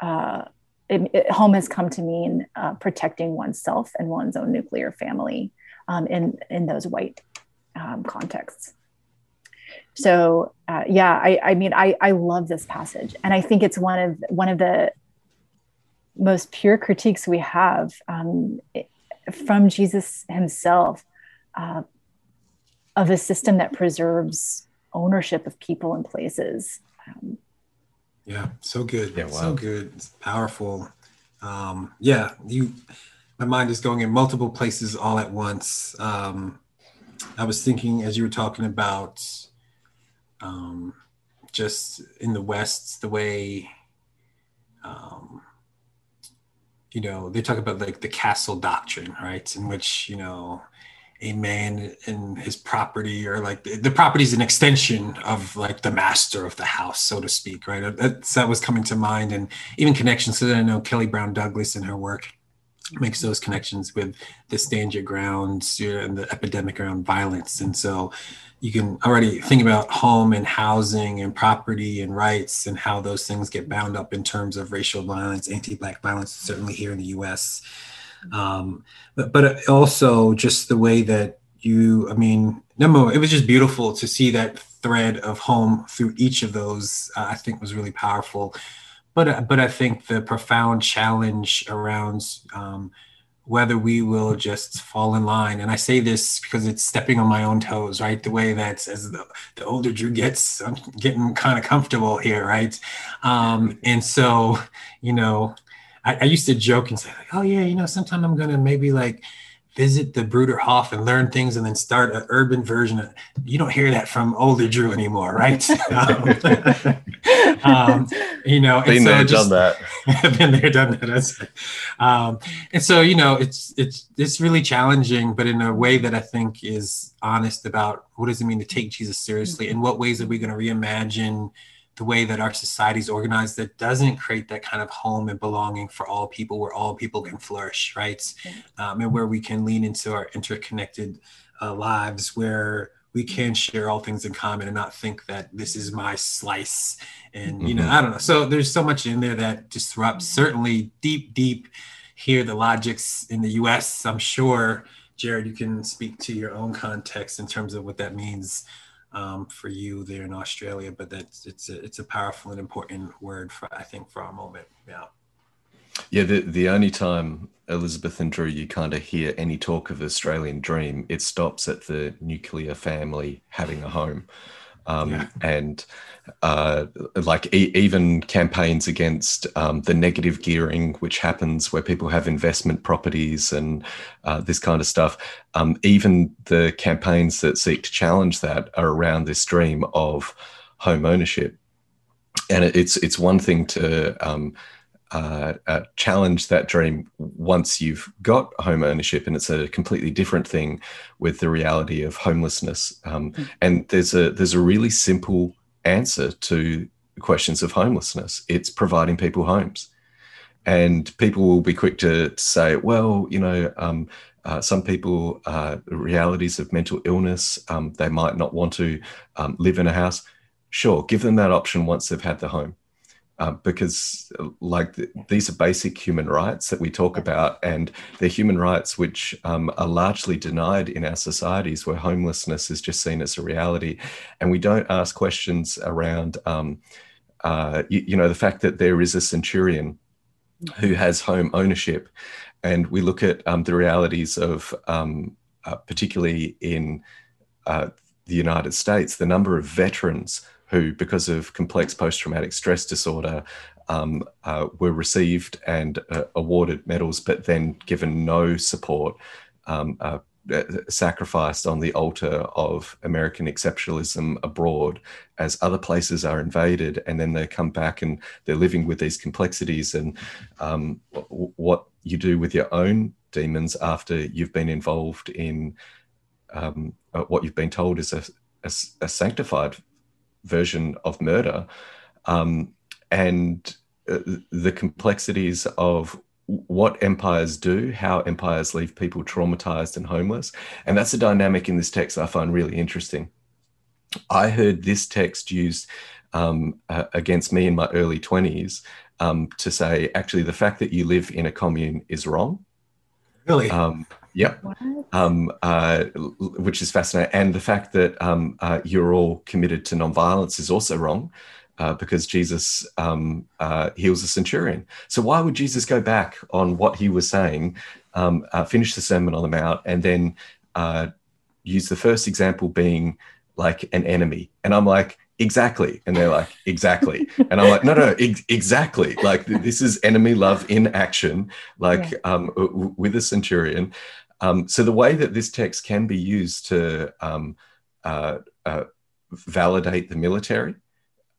uh, it, it, home has come to mean uh, protecting oneself and one's own nuclear family um, in in those white um, contexts. So uh, yeah, I, I mean, I, I love this passage, and I think it's one of one of the most pure critiques we have um, from Jesus himself uh, of a system that preserves ownership of people and places. Um, yeah, so good. Yeah, wow. so good. It's powerful. Um, yeah, you my mind is going in multiple places all at once. Um, I was thinking as you were talking about um, just in the West, the way, um, you know, they talk about like the castle doctrine, right? In which, you know, a man and his property or like the, the property is an extension of like the master of the house so to speak right That's, that was coming to mind and even connections that i know kelly brown douglas in her work makes those connections with the stand your grounds and the epidemic around violence. And so you can already think about home and housing and property and rights and how those things get bound up in terms of racial violence, anti-black violence, certainly here in the U.S. Um, but but also just the way that you, I mean, no, it was just beautiful to see that thread of home through each of those. Uh, I think was really powerful but but I think the profound challenge around um, whether we will just fall in line. And I say this because it's stepping on my own toes, right? The way that as the, the older Drew gets, I'm getting kind of comfortable here, right? Um, and so, you know, I, I, used to joke and say, like, oh yeah, you know, sometime I'm gonna maybe like visit the Bruderhof and learn things and then start an urban version. Of, you don't hear that from older Drew anymore, right? um, (laughs) um, you know, been so there, just, done that. (laughs) been there, done that. Um, and so, you know, it's it's it's really challenging, but in a way that I think is honest about what does it mean to take Jesus seriously, in what ways are we going to reimagine the way that our society is organized that doesn't create that kind of home and belonging for all people where all people can flourish right yeah. um, and where we can lean into our interconnected uh, lives where we can share all things in common and not think that this is my slice and you know mm-hmm. i don't know so there's so much in there that disrupts mm-hmm. certainly deep deep here the logics in the us i'm sure Jarrod you can speak to your own context in terms of what that means um, for you there in Australia. But that's it's a, it's a powerful and important word for I think for our moment. Yeah. Yeah, the the only time Elizabeth and Drew you kind of hear any talk of Australian dream, it stops at the nuclear family having a home. Um, yeah. and uh, like e- even campaigns against um, the negative gearing, which happens where people have investment properties and uh, this kind of stuff. Um, even the campaigns that seek to challenge that are around this dream of home ownership. And it's it's one thing to um, uh, uh, challenge that dream once you've got home ownership, and it's a completely different thing with the reality of homelessness. Um, mm. And there's a there's a really simple answer to questions of homelessness. It's providing people homes, and people will be quick to say, well, you know. Um, uh, some people, uh, realities of mental illness, um, they might not want to um, live in a house. Sure, give them that option once they've had the home uh, because like th- these are basic human rights that we talk about and they're human rights which um, are largely denied in our societies where homelessness is just seen as a reality. And we don't ask questions around um, uh, you, you, know the fact that there is a centurion who has home ownership and we look at um, the realities of um, uh, particularly in uh, the united states the number of veterans who, because of complex post traumatic stress disorder, um, uh, were received and uh, awarded medals, but then given no support, um, uh, uh, sacrificed on the altar of American exceptionalism abroad as other places are invaded. And then they come back and they're living with these complexities and um, what you do with your own demons after you've been involved in um, uh, what you've been told is a, a, a sanctified version of murder, um, and uh, the complexities of what empires do, how empires leave people traumatized and homeless. And that's a dynamic in this text I find really interesting. I heard this text used um, uh, against me in my early 20s um, to say, actually, the fact that you live in a commune is wrong. Really? Um, Yep. Um, uh, which is fascinating. And the fact that um, uh, you're all committed to nonviolence is also wrong uh, because Jesus um, uh, heals a centurion. So why would Jesus go back on what he was saying, um, uh, finish the Sermon on the Mount, and then uh, use the first example being like an enemy? And I'm like, exactly and they're like exactly (laughs) and i'm like no no ex- exactly like this is enemy love in action like yeah. um, w- with a centurion um, so the way that this text can be used to um, uh, uh, validate the military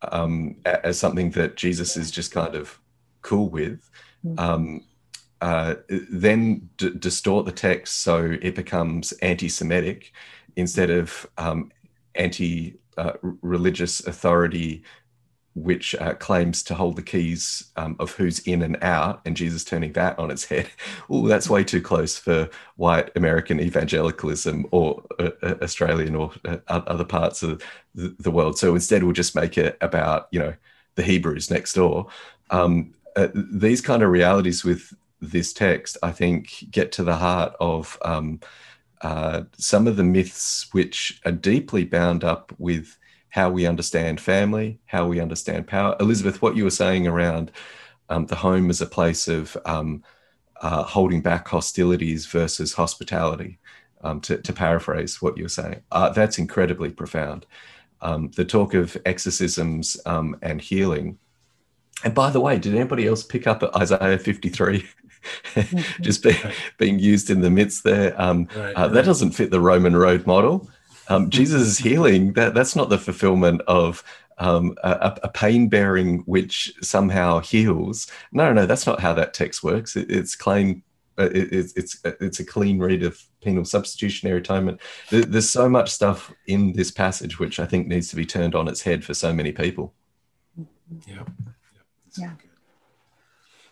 um, as something that Jesus is just kind of cool with, mm. um, uh, then d- distort the text so it becomes anti-Semitic instead of um, anti-religious uh, authority which uh, claims to hold the keys um, of who's in and out, and Jesus turning that on its head. (laughs) Oh, that's way too close for white American evangelicalism or uh, uh Australian or uh, other parts of the, world. So instead, we'll just make it about you know the Hebrews next door. Um, uh, these kind of realities with this text, I think, get to the heart of um, uh, some of the myths which are deeply bound up with how we understand family, how we understand power. Elizabeth, what you were saying around um, the home as a place of um, uh, holding back hostilities versus hospitality, um, to, to, paraphrase what you were saying, uh, that's incredibly profound. Um, the talk of exorcisms um, and healing. And by the way, did anybody else pick up Isaiah 53? (laughs) just be, being used in the midst there. Um, right, uh, that doesn't fit the Roman road model. Um, Jesus' healing, that, that's not the fulfillment of um, a, a, pain bearing which somehow heals. No, no, that's not how that text works. It, it's claim, uh, it, it's it's it's a clean read of penal substitutionary atonement. There, there's so much stuff in this passage which I think needs to be turned on its head for so many people. Yeah, yeah.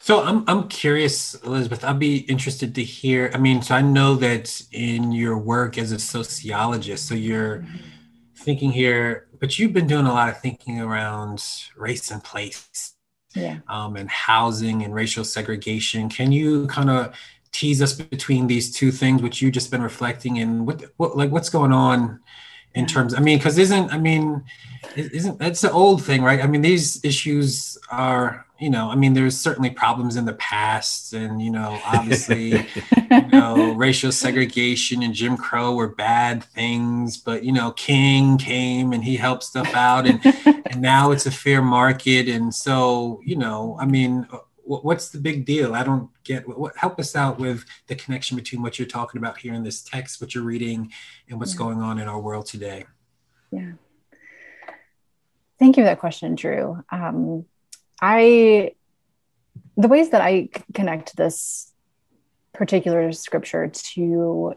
So I'm I'm curious, Elizabeth. I'd be interested to hear. I mean, so I know that in your work as a sociologist, so you're thinking here, but you've been doing a lot of thinking around race and place, yeah, um, and housing and racial segregation. Can you kind of tease us between these two things, which you've just been reflecting, and what, what like what's going on in terms i mean because isn't i mean isn't that's the old thing right i mean these issues are you know i mean there's certainly problems in the past and you know (laughs) obviously you know racial segregation and jim crow were bad things but you know king came and he helped stuff out and (laughs) and now it's a fair market and so you know i mean what's the big deal? I don't get what, what, help us out with the connection between what you're talking about here in this text, what you're reading, and what's yeah. going on in our world today. Yeah. Thank you for that question, Drew. Um, I the ways that I connect this particular scripture to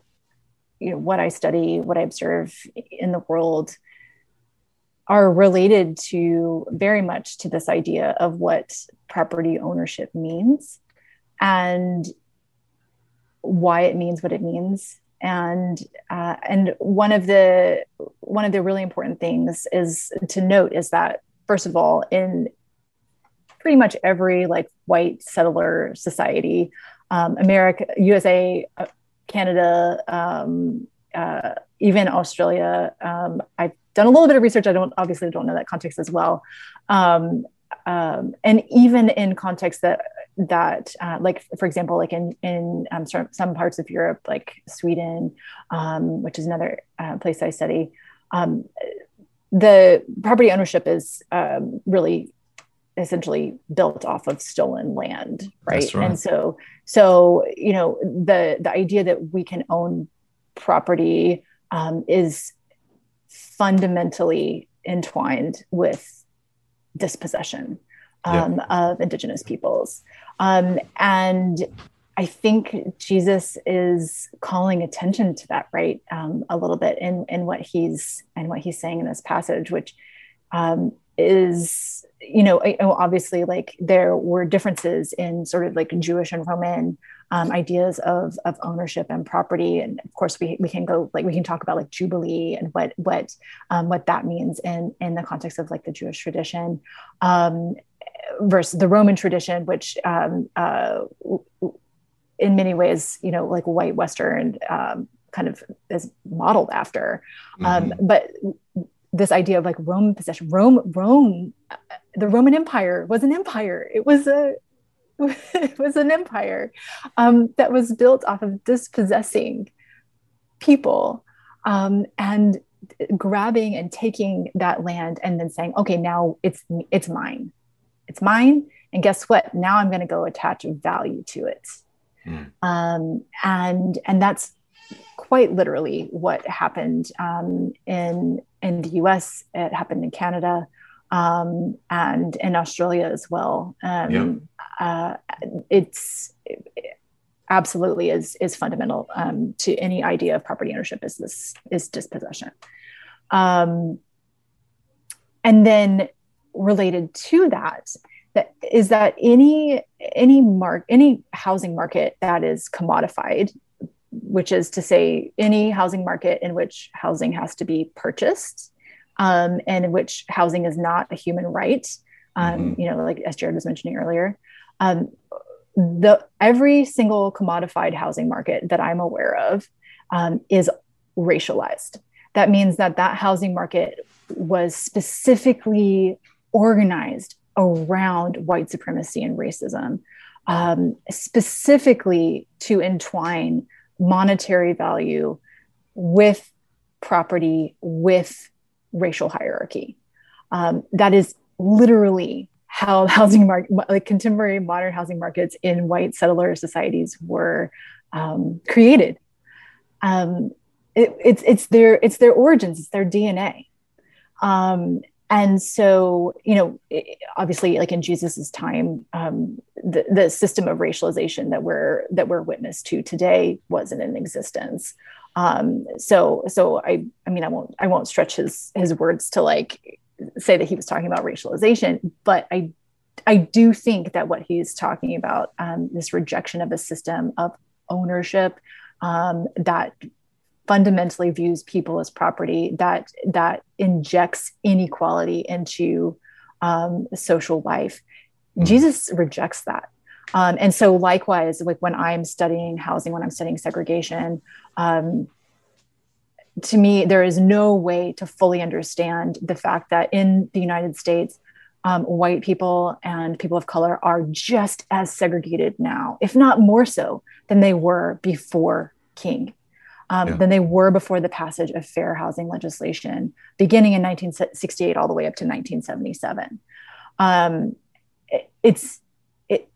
you know what I study, what I observe in the world are related to very much to this idea of what property ownership means and why it means what it means. And uh, and one of the one of the really important things is to note is that first of all in pretty much every like white settler society um, america usa uh, canada um, uh, even australia um, i've done a little bit of research. I don't obviously don't know that context as well. Um, um, and even in contexts that that uh, like for example like in in um, some parts of Europe like Sweden um, which is another uh, place I study the property ownership is really essentially built off of stolen land right? right? And so so you know the the idea that we can own property um, is fundamentally entwined with dispossession um, of indigenous peoples. Um, and i think jesus is calling attention to that right um, a little bit in, in what he's and what he's saying in this passage which um, is you know obviously like there were differences in sort of like jewish and roman um, ideas of, of ownership and property. And of course, we, we can go like we can talk about like jubilee and what what um, what that means in in the context of like the Jewish tradition um, versus the Roman tradition, which um, uh, in many ways, you know, like white Western um, kind of is modeled after. Um, mm-hmm. but this idea of like Roman possession, Rome, Rome, the Roman Empire was an empire. It was a it (laughs) was an empire um, that was built off of dispossessing people um, and grabbing and taking that land and then saying, okay, now it's it's mine, it's mine. And guess what? Now I'm going to go attach value to it. Mm. Um, and and that's quite literally what happened um, in in the U.S. It happened in Canada um, and in Australia as well. Um, yeah. uh, it's it absolutely is is fundamental um, to any idea of property ownership is this is dispossession. Um, and then related to that, that is that any any mark any housing market that is commodified which is to say any housing market in which housing has to be purchased um, and in which housing is not a human right. Um, mm-hmm. You know, like as Jarrod was mentioning earlier, um, the every single commodified housing market that I'm aware of um, is racialized. That means that that housing market was specifically organized around white supremacy and racism, um, specifically to entwine monetary value with property, with racial hierarchy. Um, that is literally how (laughs) housing market, like contemporary modern housing markets in white settler societies were um, created. Um, it, it's it's their it's their origins, it's their DNA. Um, and so, you know, obviously, like in Jesus's time, um, the the system of racialization that we're that we're witness to today wasn't in existence. Um, so, so I, I mean, I won't, I won't stretch his his words to like say that he was talking about racialization, but I I do think that what he's talking about, um, this rejection of a system of ownership um, that fundamentally views people as property, that that injects inequality into um, social life. Mm. Jesus rejects that. Um, and so, likewise, like when I'm studying housing, when I'm studying segregation, um, to me, there is no way to fully understand the fact that in the United States, um, white people and people of color are just as segregated now, if not more so, than they were before King, um, yeah. than they were before the passage of fair housing legislation, beginning in 1968 all the way up to 1977. Um, it, it's it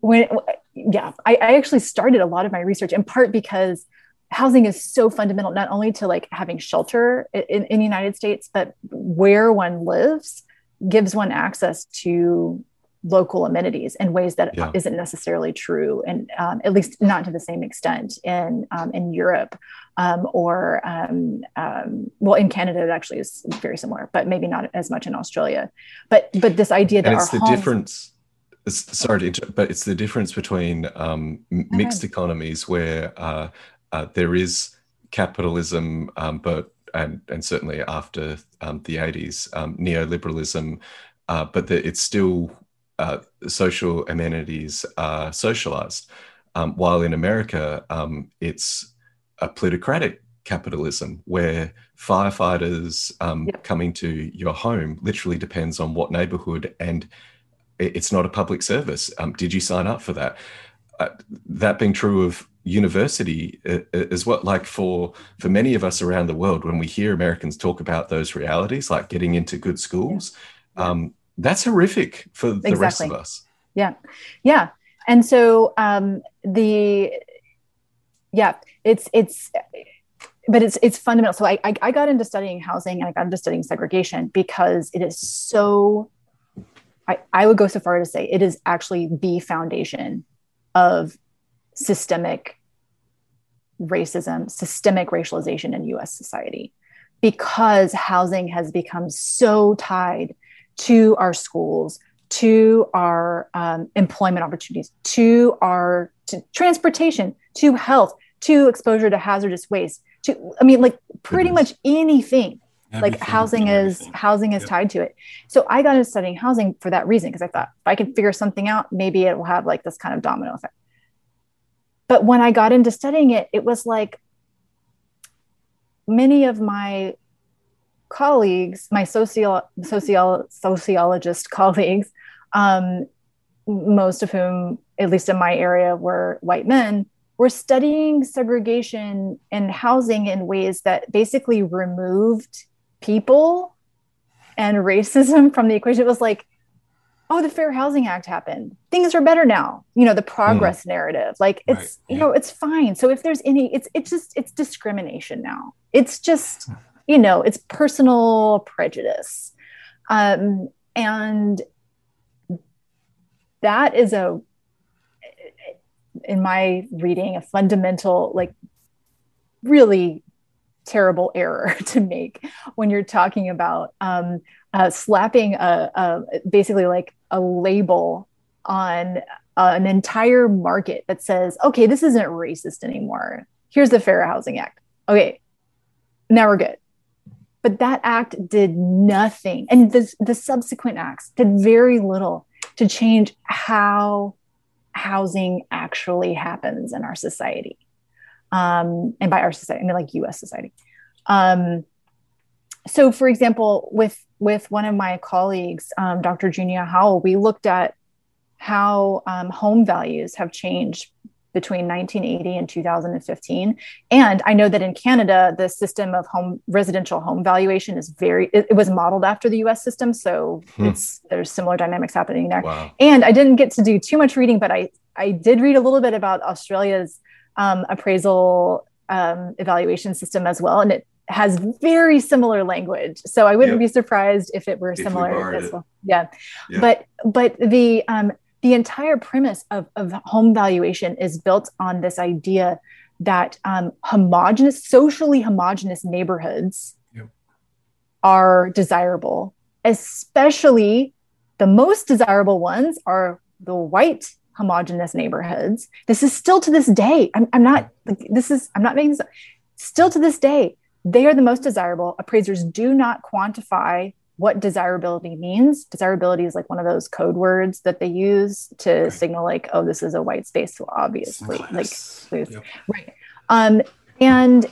when yeah, I, I actually started a lot of my research in part because housing is so fundamental not only to like having shelter in, in the united states but where one lives gives one access to local amenities in ways that yeah. not necessarily true and um, at least not to the same extent in um, in Europe um, or um, um, well in Canada it actually is very similar but maybe not as much in Australia but but this idea that and it's the homes- difference sorry but it's the difference between um, mixed economies where uh, uh, there is capitalism, um, but and and certainly after um, the 80s, um, neoliberalism, uh, but the, it's still uh, social amenities are socialized. Um, while in America, um, it's a plutocratic capitalism where firefighters um, yep. coming to your home literally depends on what neighborhood and it's not a public service. did you sign up for that? Uh, that being true of university is what like for for many of us around the world when we hear americans talk about those realities like getting into good schools yeah. um, that's horrific for the exactly. rest of us. Yeah. Yeah. And so um, the yeah it's it's but it's it's fundamental. So I, I i got into studying housing and i got into studying segregation because it is so I, I would go so far to say it is actually the foundation of systemic racism, systemic racialization in US society because housing has become so tied to our schools, to our um, employment opportunities, to our to transportation, to health, to exposure to hazardous waste, to I mean, like pretty much anything. Everything, like housing is housing is yep. tied to it. So I got into studying housing for that reason because I thought if I can figure something out, maybe it will have like this kind of domino effect. But when I got into studying it, it was like many of my colleagues, my socio, socio, sociologist colleagues, um, most of whom, at least in my area, were white men, were studying segregation and housing in ways that basically removed people and racism from the equation. It was like, oh the fair housing act happened things are better now you know the progress mm. narrative like it's right. you know it's fine so if there's any it's it's just it's discrimination now it's just (laughs) you know it's personal prejudice um and that is a in my reading a fundamental like really terrible error (laughs) to make when you're talking about um, uh, slapping a, a, basically like a label on uh, an entire market that says, okay, this isn't racist anymore. Here's the Fair Housing Act. Okay, now we're good. But that act did nothing, and the, the subsequent acts did very little to change how housing actually happens in our society. Um, and by our society, I mean like US society. Um, so, for example, with with one of my colleagues, um, Dr. Junia Howell, we looked at how um, home values have changed between 1980 and 2015. And I know that in Canada, the system of home residential home valuation is very, it, it was modeled after the US system. So hmm. it's, there's similar dynamics happening there. Wow. And I didn't get to do too much reading, but I, I did read a little bit about Australia's um, appraisal um, evaluation system as well. And it has very similar language. So I wouldn't yep. be surprised if it were if similar as well. Yeah. yeah. But, but the, um, the entire premise of, of home valuation is built on this idea that um, homogenous, socially homogenous neighborhoods yep. are desirable, especially the most desirable ones are the white homogenous neighborhoods. This is still to this day. I'm, I'm not like this is I'm not making this still to this day. They are the most desirable. Appraisers do not quantify what desirability means. Desirability is like one of those code words that they use to signal like, oh, this is a white space. So obviously, like, yep. right. Um, and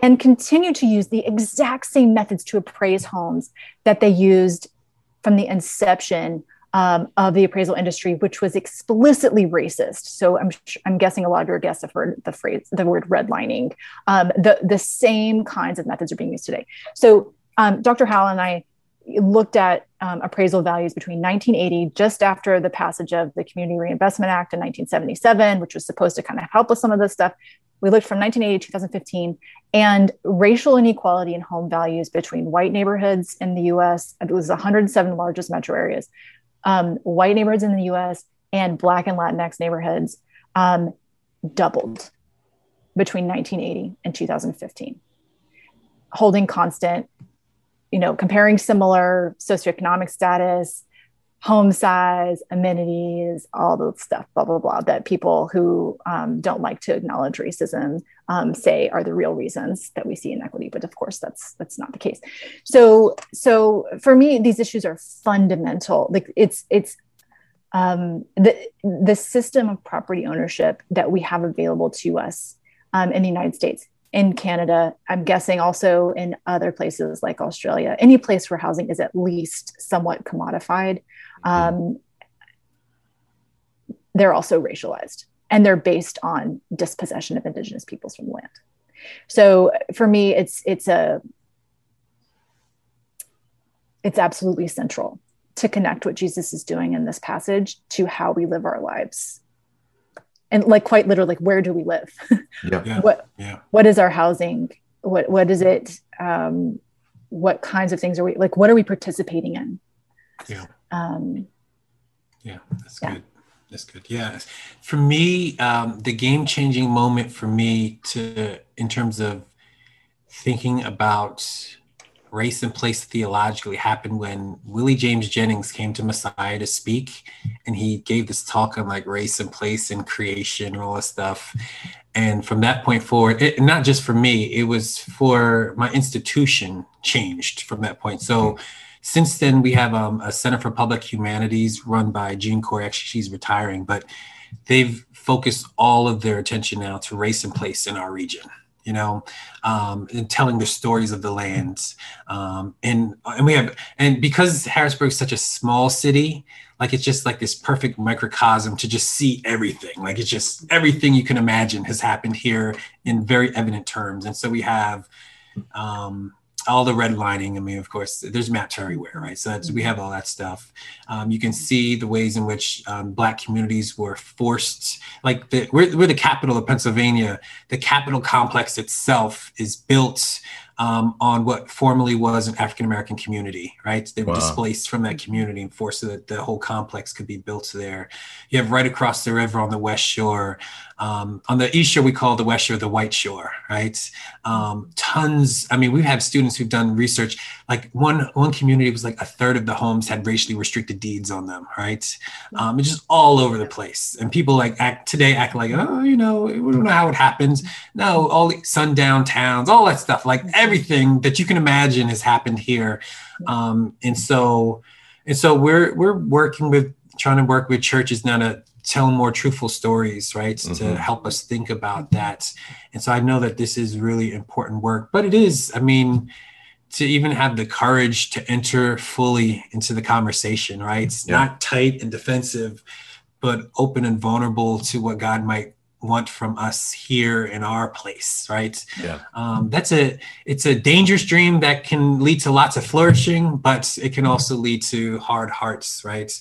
and continue to use the exact same methods to appraise homes that they used from the inception um, of the appraisal industry, which was explicitly racist. So I'm, I'm guessing a lot of your guests have heard the phrase, the word redlining. Um, the, the same kinds of methods are being used today. So um, Dr. Howell and I looked at um, appraisal values between 1980, just after the passage of the Community Reinvestment Act in 1977, which was supposed to kind of help with some of this stuff. We looked from 1980 to 2015, and racial inequality in home values between white neighborhoods in the US, it was 107 largest metro areas, um, white neighborhoods in the US, and Black and Latinx neighborhoods um, doubled between 1980 and 2015, holding constant you know, comparing similar socioeconomic status, home size, amenities, all the stuff, blah, blah, blah, that people who um, don't like to acknowledge racism um, say are the real reasons that we see inequity. But of course, that's that's not the case. So, so for me, these issues are fundamental. Like it's it's um, the the system of property ownership that we have available to us um, in the United States in Canada, I'm guessing also in other places like Australia, any place where housing is at least somewhat commodified, um, they're also racialized and they're based on dispossession of Indigenous peoples from land. So for me, it's it's a it's absolutely central to connect what Jesus is doing in this passage to how we live our lives and like quite literally like where do we live? (laughs) Yeah. what yeah. what is our housing? What what is it um what kinds of things are we like what are we participating in? Yeah. Um yeah that's yeah. good. That's good. Yeah. For me um the game changing moment for me to in terms of thinking about race and place theologically happened when Willie James Jennings came to Messiah to speak, and he gave this talk on like race and place and creation and all this stuff. And from that point forward, it, not just for me, it was for my institution changed from that point. So since then, we have um, a Center for Public Humanities run by Jean Corey. Actually, she's retiring, but they've focused all of their attention now to race and place in our region you know, um, and telling the stories of the lands. Um, and and we have and because Harrisburg is such a small city, like it's just like this perfect microcosm to just see everything. Like it's just everything you can imagine has happened here in very evident terms. And so we have um, all the redlining. I mean, of course, there's maps everywhere, right? So we have all that stuff. Um, you can see the ways in which um, Black communities were forced, like the, we're, we're the capital of Pennsylvania. The Capitol complex itself is built um, on what formerly was an African American community, right? They were wow. displaced from that community and forced so that the whole complex could be built there. You have right across the river on the West Shore. Um, on the East Shore, we call the West Shore the White Shore, right? Um, tons. I mean, we have had students who've done research. Like one one community was like a third of the homes had racially restricted deeds on them, right? Um, it's just all over the place. And people like act today act like, oh, you know, we don't know how it happens. No, all the sundown towns, all that stuff. Like everything that you can imagine has happened here. Um, and so, and so we're we're working with trying to work with churches now to tell more truthful stories, right? Mm-hmm. To help us think about that. And so I know that this is really important work, but it is, I mean, to even have the courage to enter fully into the conversation, right? It's yeah. not tight and defensive, but open and vulnerable to what God might want from us here in our place, right? Yeah. Um, that's a it's a dangerous dream that can lead to lots of flourishing, but it can also lead to hard hearts, right?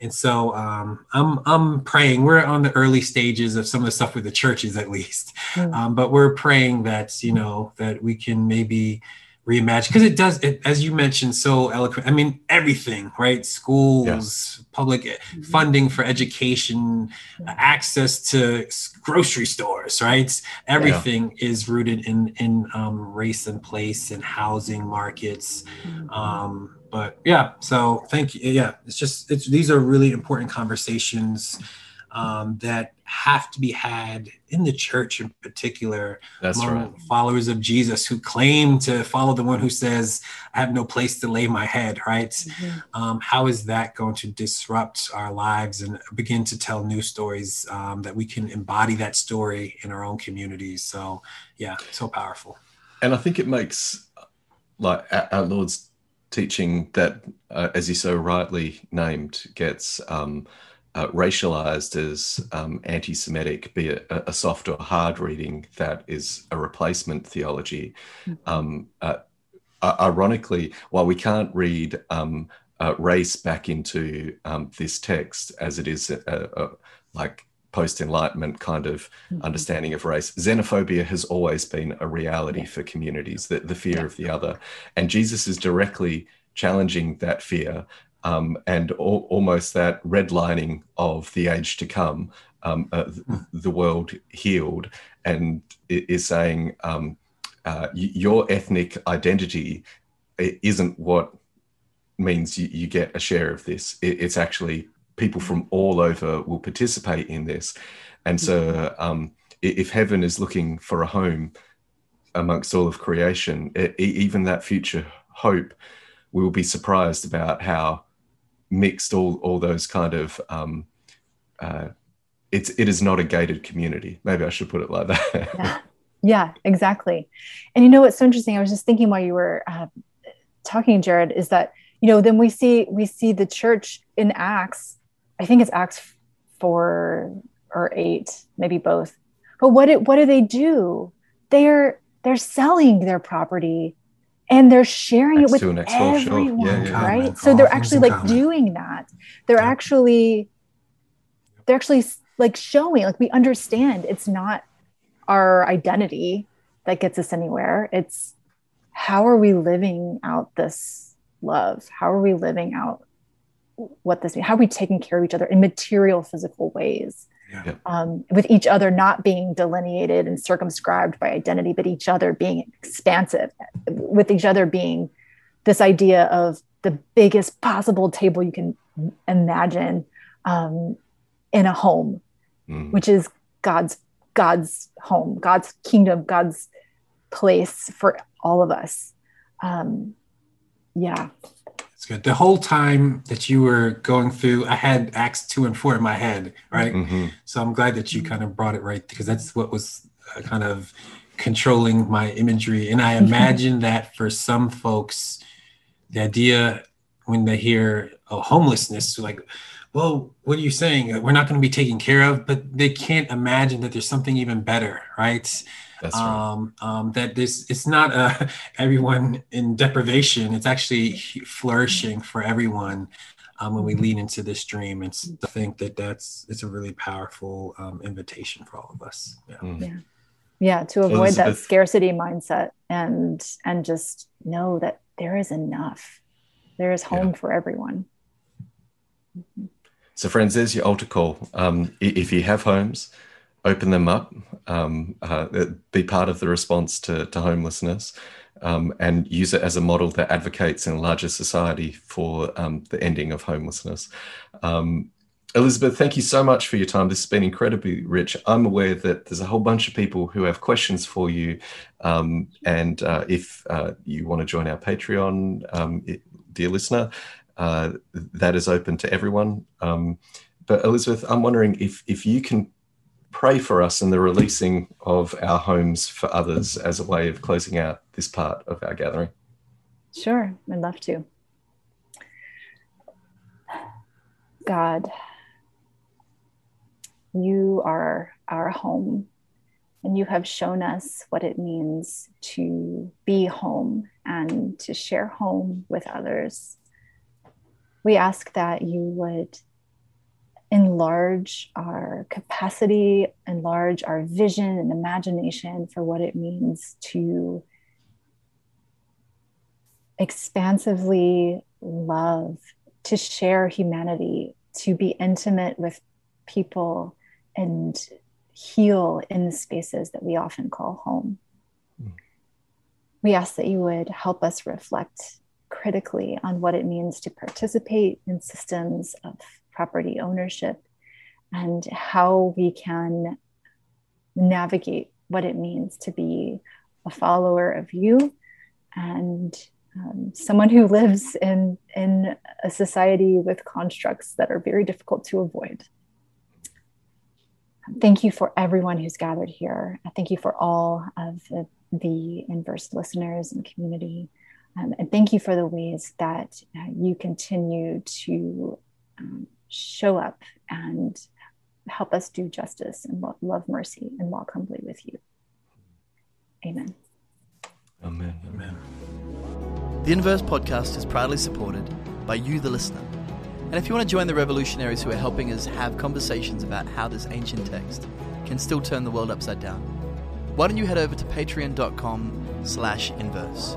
And so um, I'm I'm praying. We're on the early stages of some of the stuff with the churches, at least, Mm. um, but we're praying that you know that we can maybe reimagine because it does it, as you mentioned so eloquent i mean everything right? Schools public Mm-hmm. funding for education access to grocery stores right? Everything is rooted in in um, race and place and housing markets. Um, but yeah so thank you yeah it's just it's these are really important conversations um, that have to be had in the church in particular That's among right. followers of Jesus who claim to follow the one who says, I have no place to lay my head, right? Mm-hmm. Um, how is that going to disrupt our lives and begin to tell new stories um, that we can embody that story in our own communities? So, yeah, so powerful. And I think it makes like our our Lord's teaching that, uh, as he so rightly named, gets um, uh, racialized as um, anti-Semitic, be it a, a soft or hard reading that is a replacement theology. Um, uh, uh, ironically, while we can't read um, uh, race back into um, this text as it is a, a, like post-enlightenment kind of understanding of race xenophobia has always been a reality for communities the, the fear of the other. And jesus is directly challenging that fear um, and al- almost that redlining of the age to come um, uh, th- the world healed and is saying um, uh, your ethnic identity isn't what means you, you get a share of this. It, it's actually people from all over will participate in this. And so, um, if heaven is looking for a home amongst all of creation, e- even that future hope, we will be surprised about how mixed all, all those kind of. Um, uh, it's it is not a gated community. Maybe I should put it like that. (laughs) yeah yeah exactly and you know what's so interesting i was just thinking while you were uh, talking jarrod is that you know then we see we see the church in acts i think it's acts four or eight maybe both but what do, what do they do they're they're selling their property and they're sharing Acts it with and Acts four. Yeah, everyone yeah. right Common, so they're things actually like common. doing that they're Yeah. actually they're actually like showing like we understand it's not our identity that gets us anywhere it's how are we living out this love how are we living out what this means how are we taking care of each other in material physical ways Yeah. Um, with each other not being delineated and circumscribed by identity but each other being expansive with each other being this idea of the biggest possible table you can imagine um, in a home Mm. which is God's God's home, God's kingdom, God's place for all of us. Um, yeah, good. The whole time that you were going through, I had Acts 2 and 4 in my head, right? Mhm. So I'm glad that you kind of brought it right because that's what was uh, kind of controlling my imagery. And I imagine that for some folks, the idea when they hear oh, homelessness, like, well, what are you saying? We're not going to be taken care of, but they can't imagine that there's something even better, right? That's right. um, um, that this it's not uh, (laughs) everyone in deprivation. It's actually flourishing for everyone um, when we lean into this dream. And s- I think that that's it's a really powerful um, invitation for all of us. Yeah. Mm. yeah, to avoid that scarcity mindset and and just know that there is enough. There is home for everyone. So, friends, there's your altar call. Um, if you have homes, open them up. Um, uh, be part of the response to, to homelessness, um, and use it as a model that advocates in a larger society for um, the ending of homelessness. Um, Elizabeth, thank you so much for your time. This has been incredibly rich. I'm aware that there's a whole bunch of people who have questions for you. Um, and uh, if uh, you want to join our Patreon, um, it- dear listener, uh, that is open to everyone. But Elizabeth, I'm wondering if if you can pray for us in the releasing of our homes for others as a way of closing out this part of our gathering. Sure, I'd love to. God, you are our home. And you have shown us what it means to be home and to share home with others. We ask that you would enlarge our capacity, enlarge our vision and imagination for what it means to expansively love, to share humanity, to be intimate with people and heal in the spaces that we often call home. We ask that you would help us reflect critically on what it means to participate in systems of property ownership and how we can navigate what it means to be a follower of you and um, someone who lives in in a society with constructs that are very difficult to avoid. Thank you for everyone who's gathered here. Thank you for all of the, the inverse listeners and community. Um, and thank you for the ways that uh, you continue to um, show up and help us do justice and love mercy and walk humbly with you. Amen. Amen. Amen. The Inverse podcast is proudly supported by you, the listener. And if you want to join the revolutionaries who are helping us have conversations about how this ancient text can still turn the world upside down, why don't you head over to patreon.com slash inverse.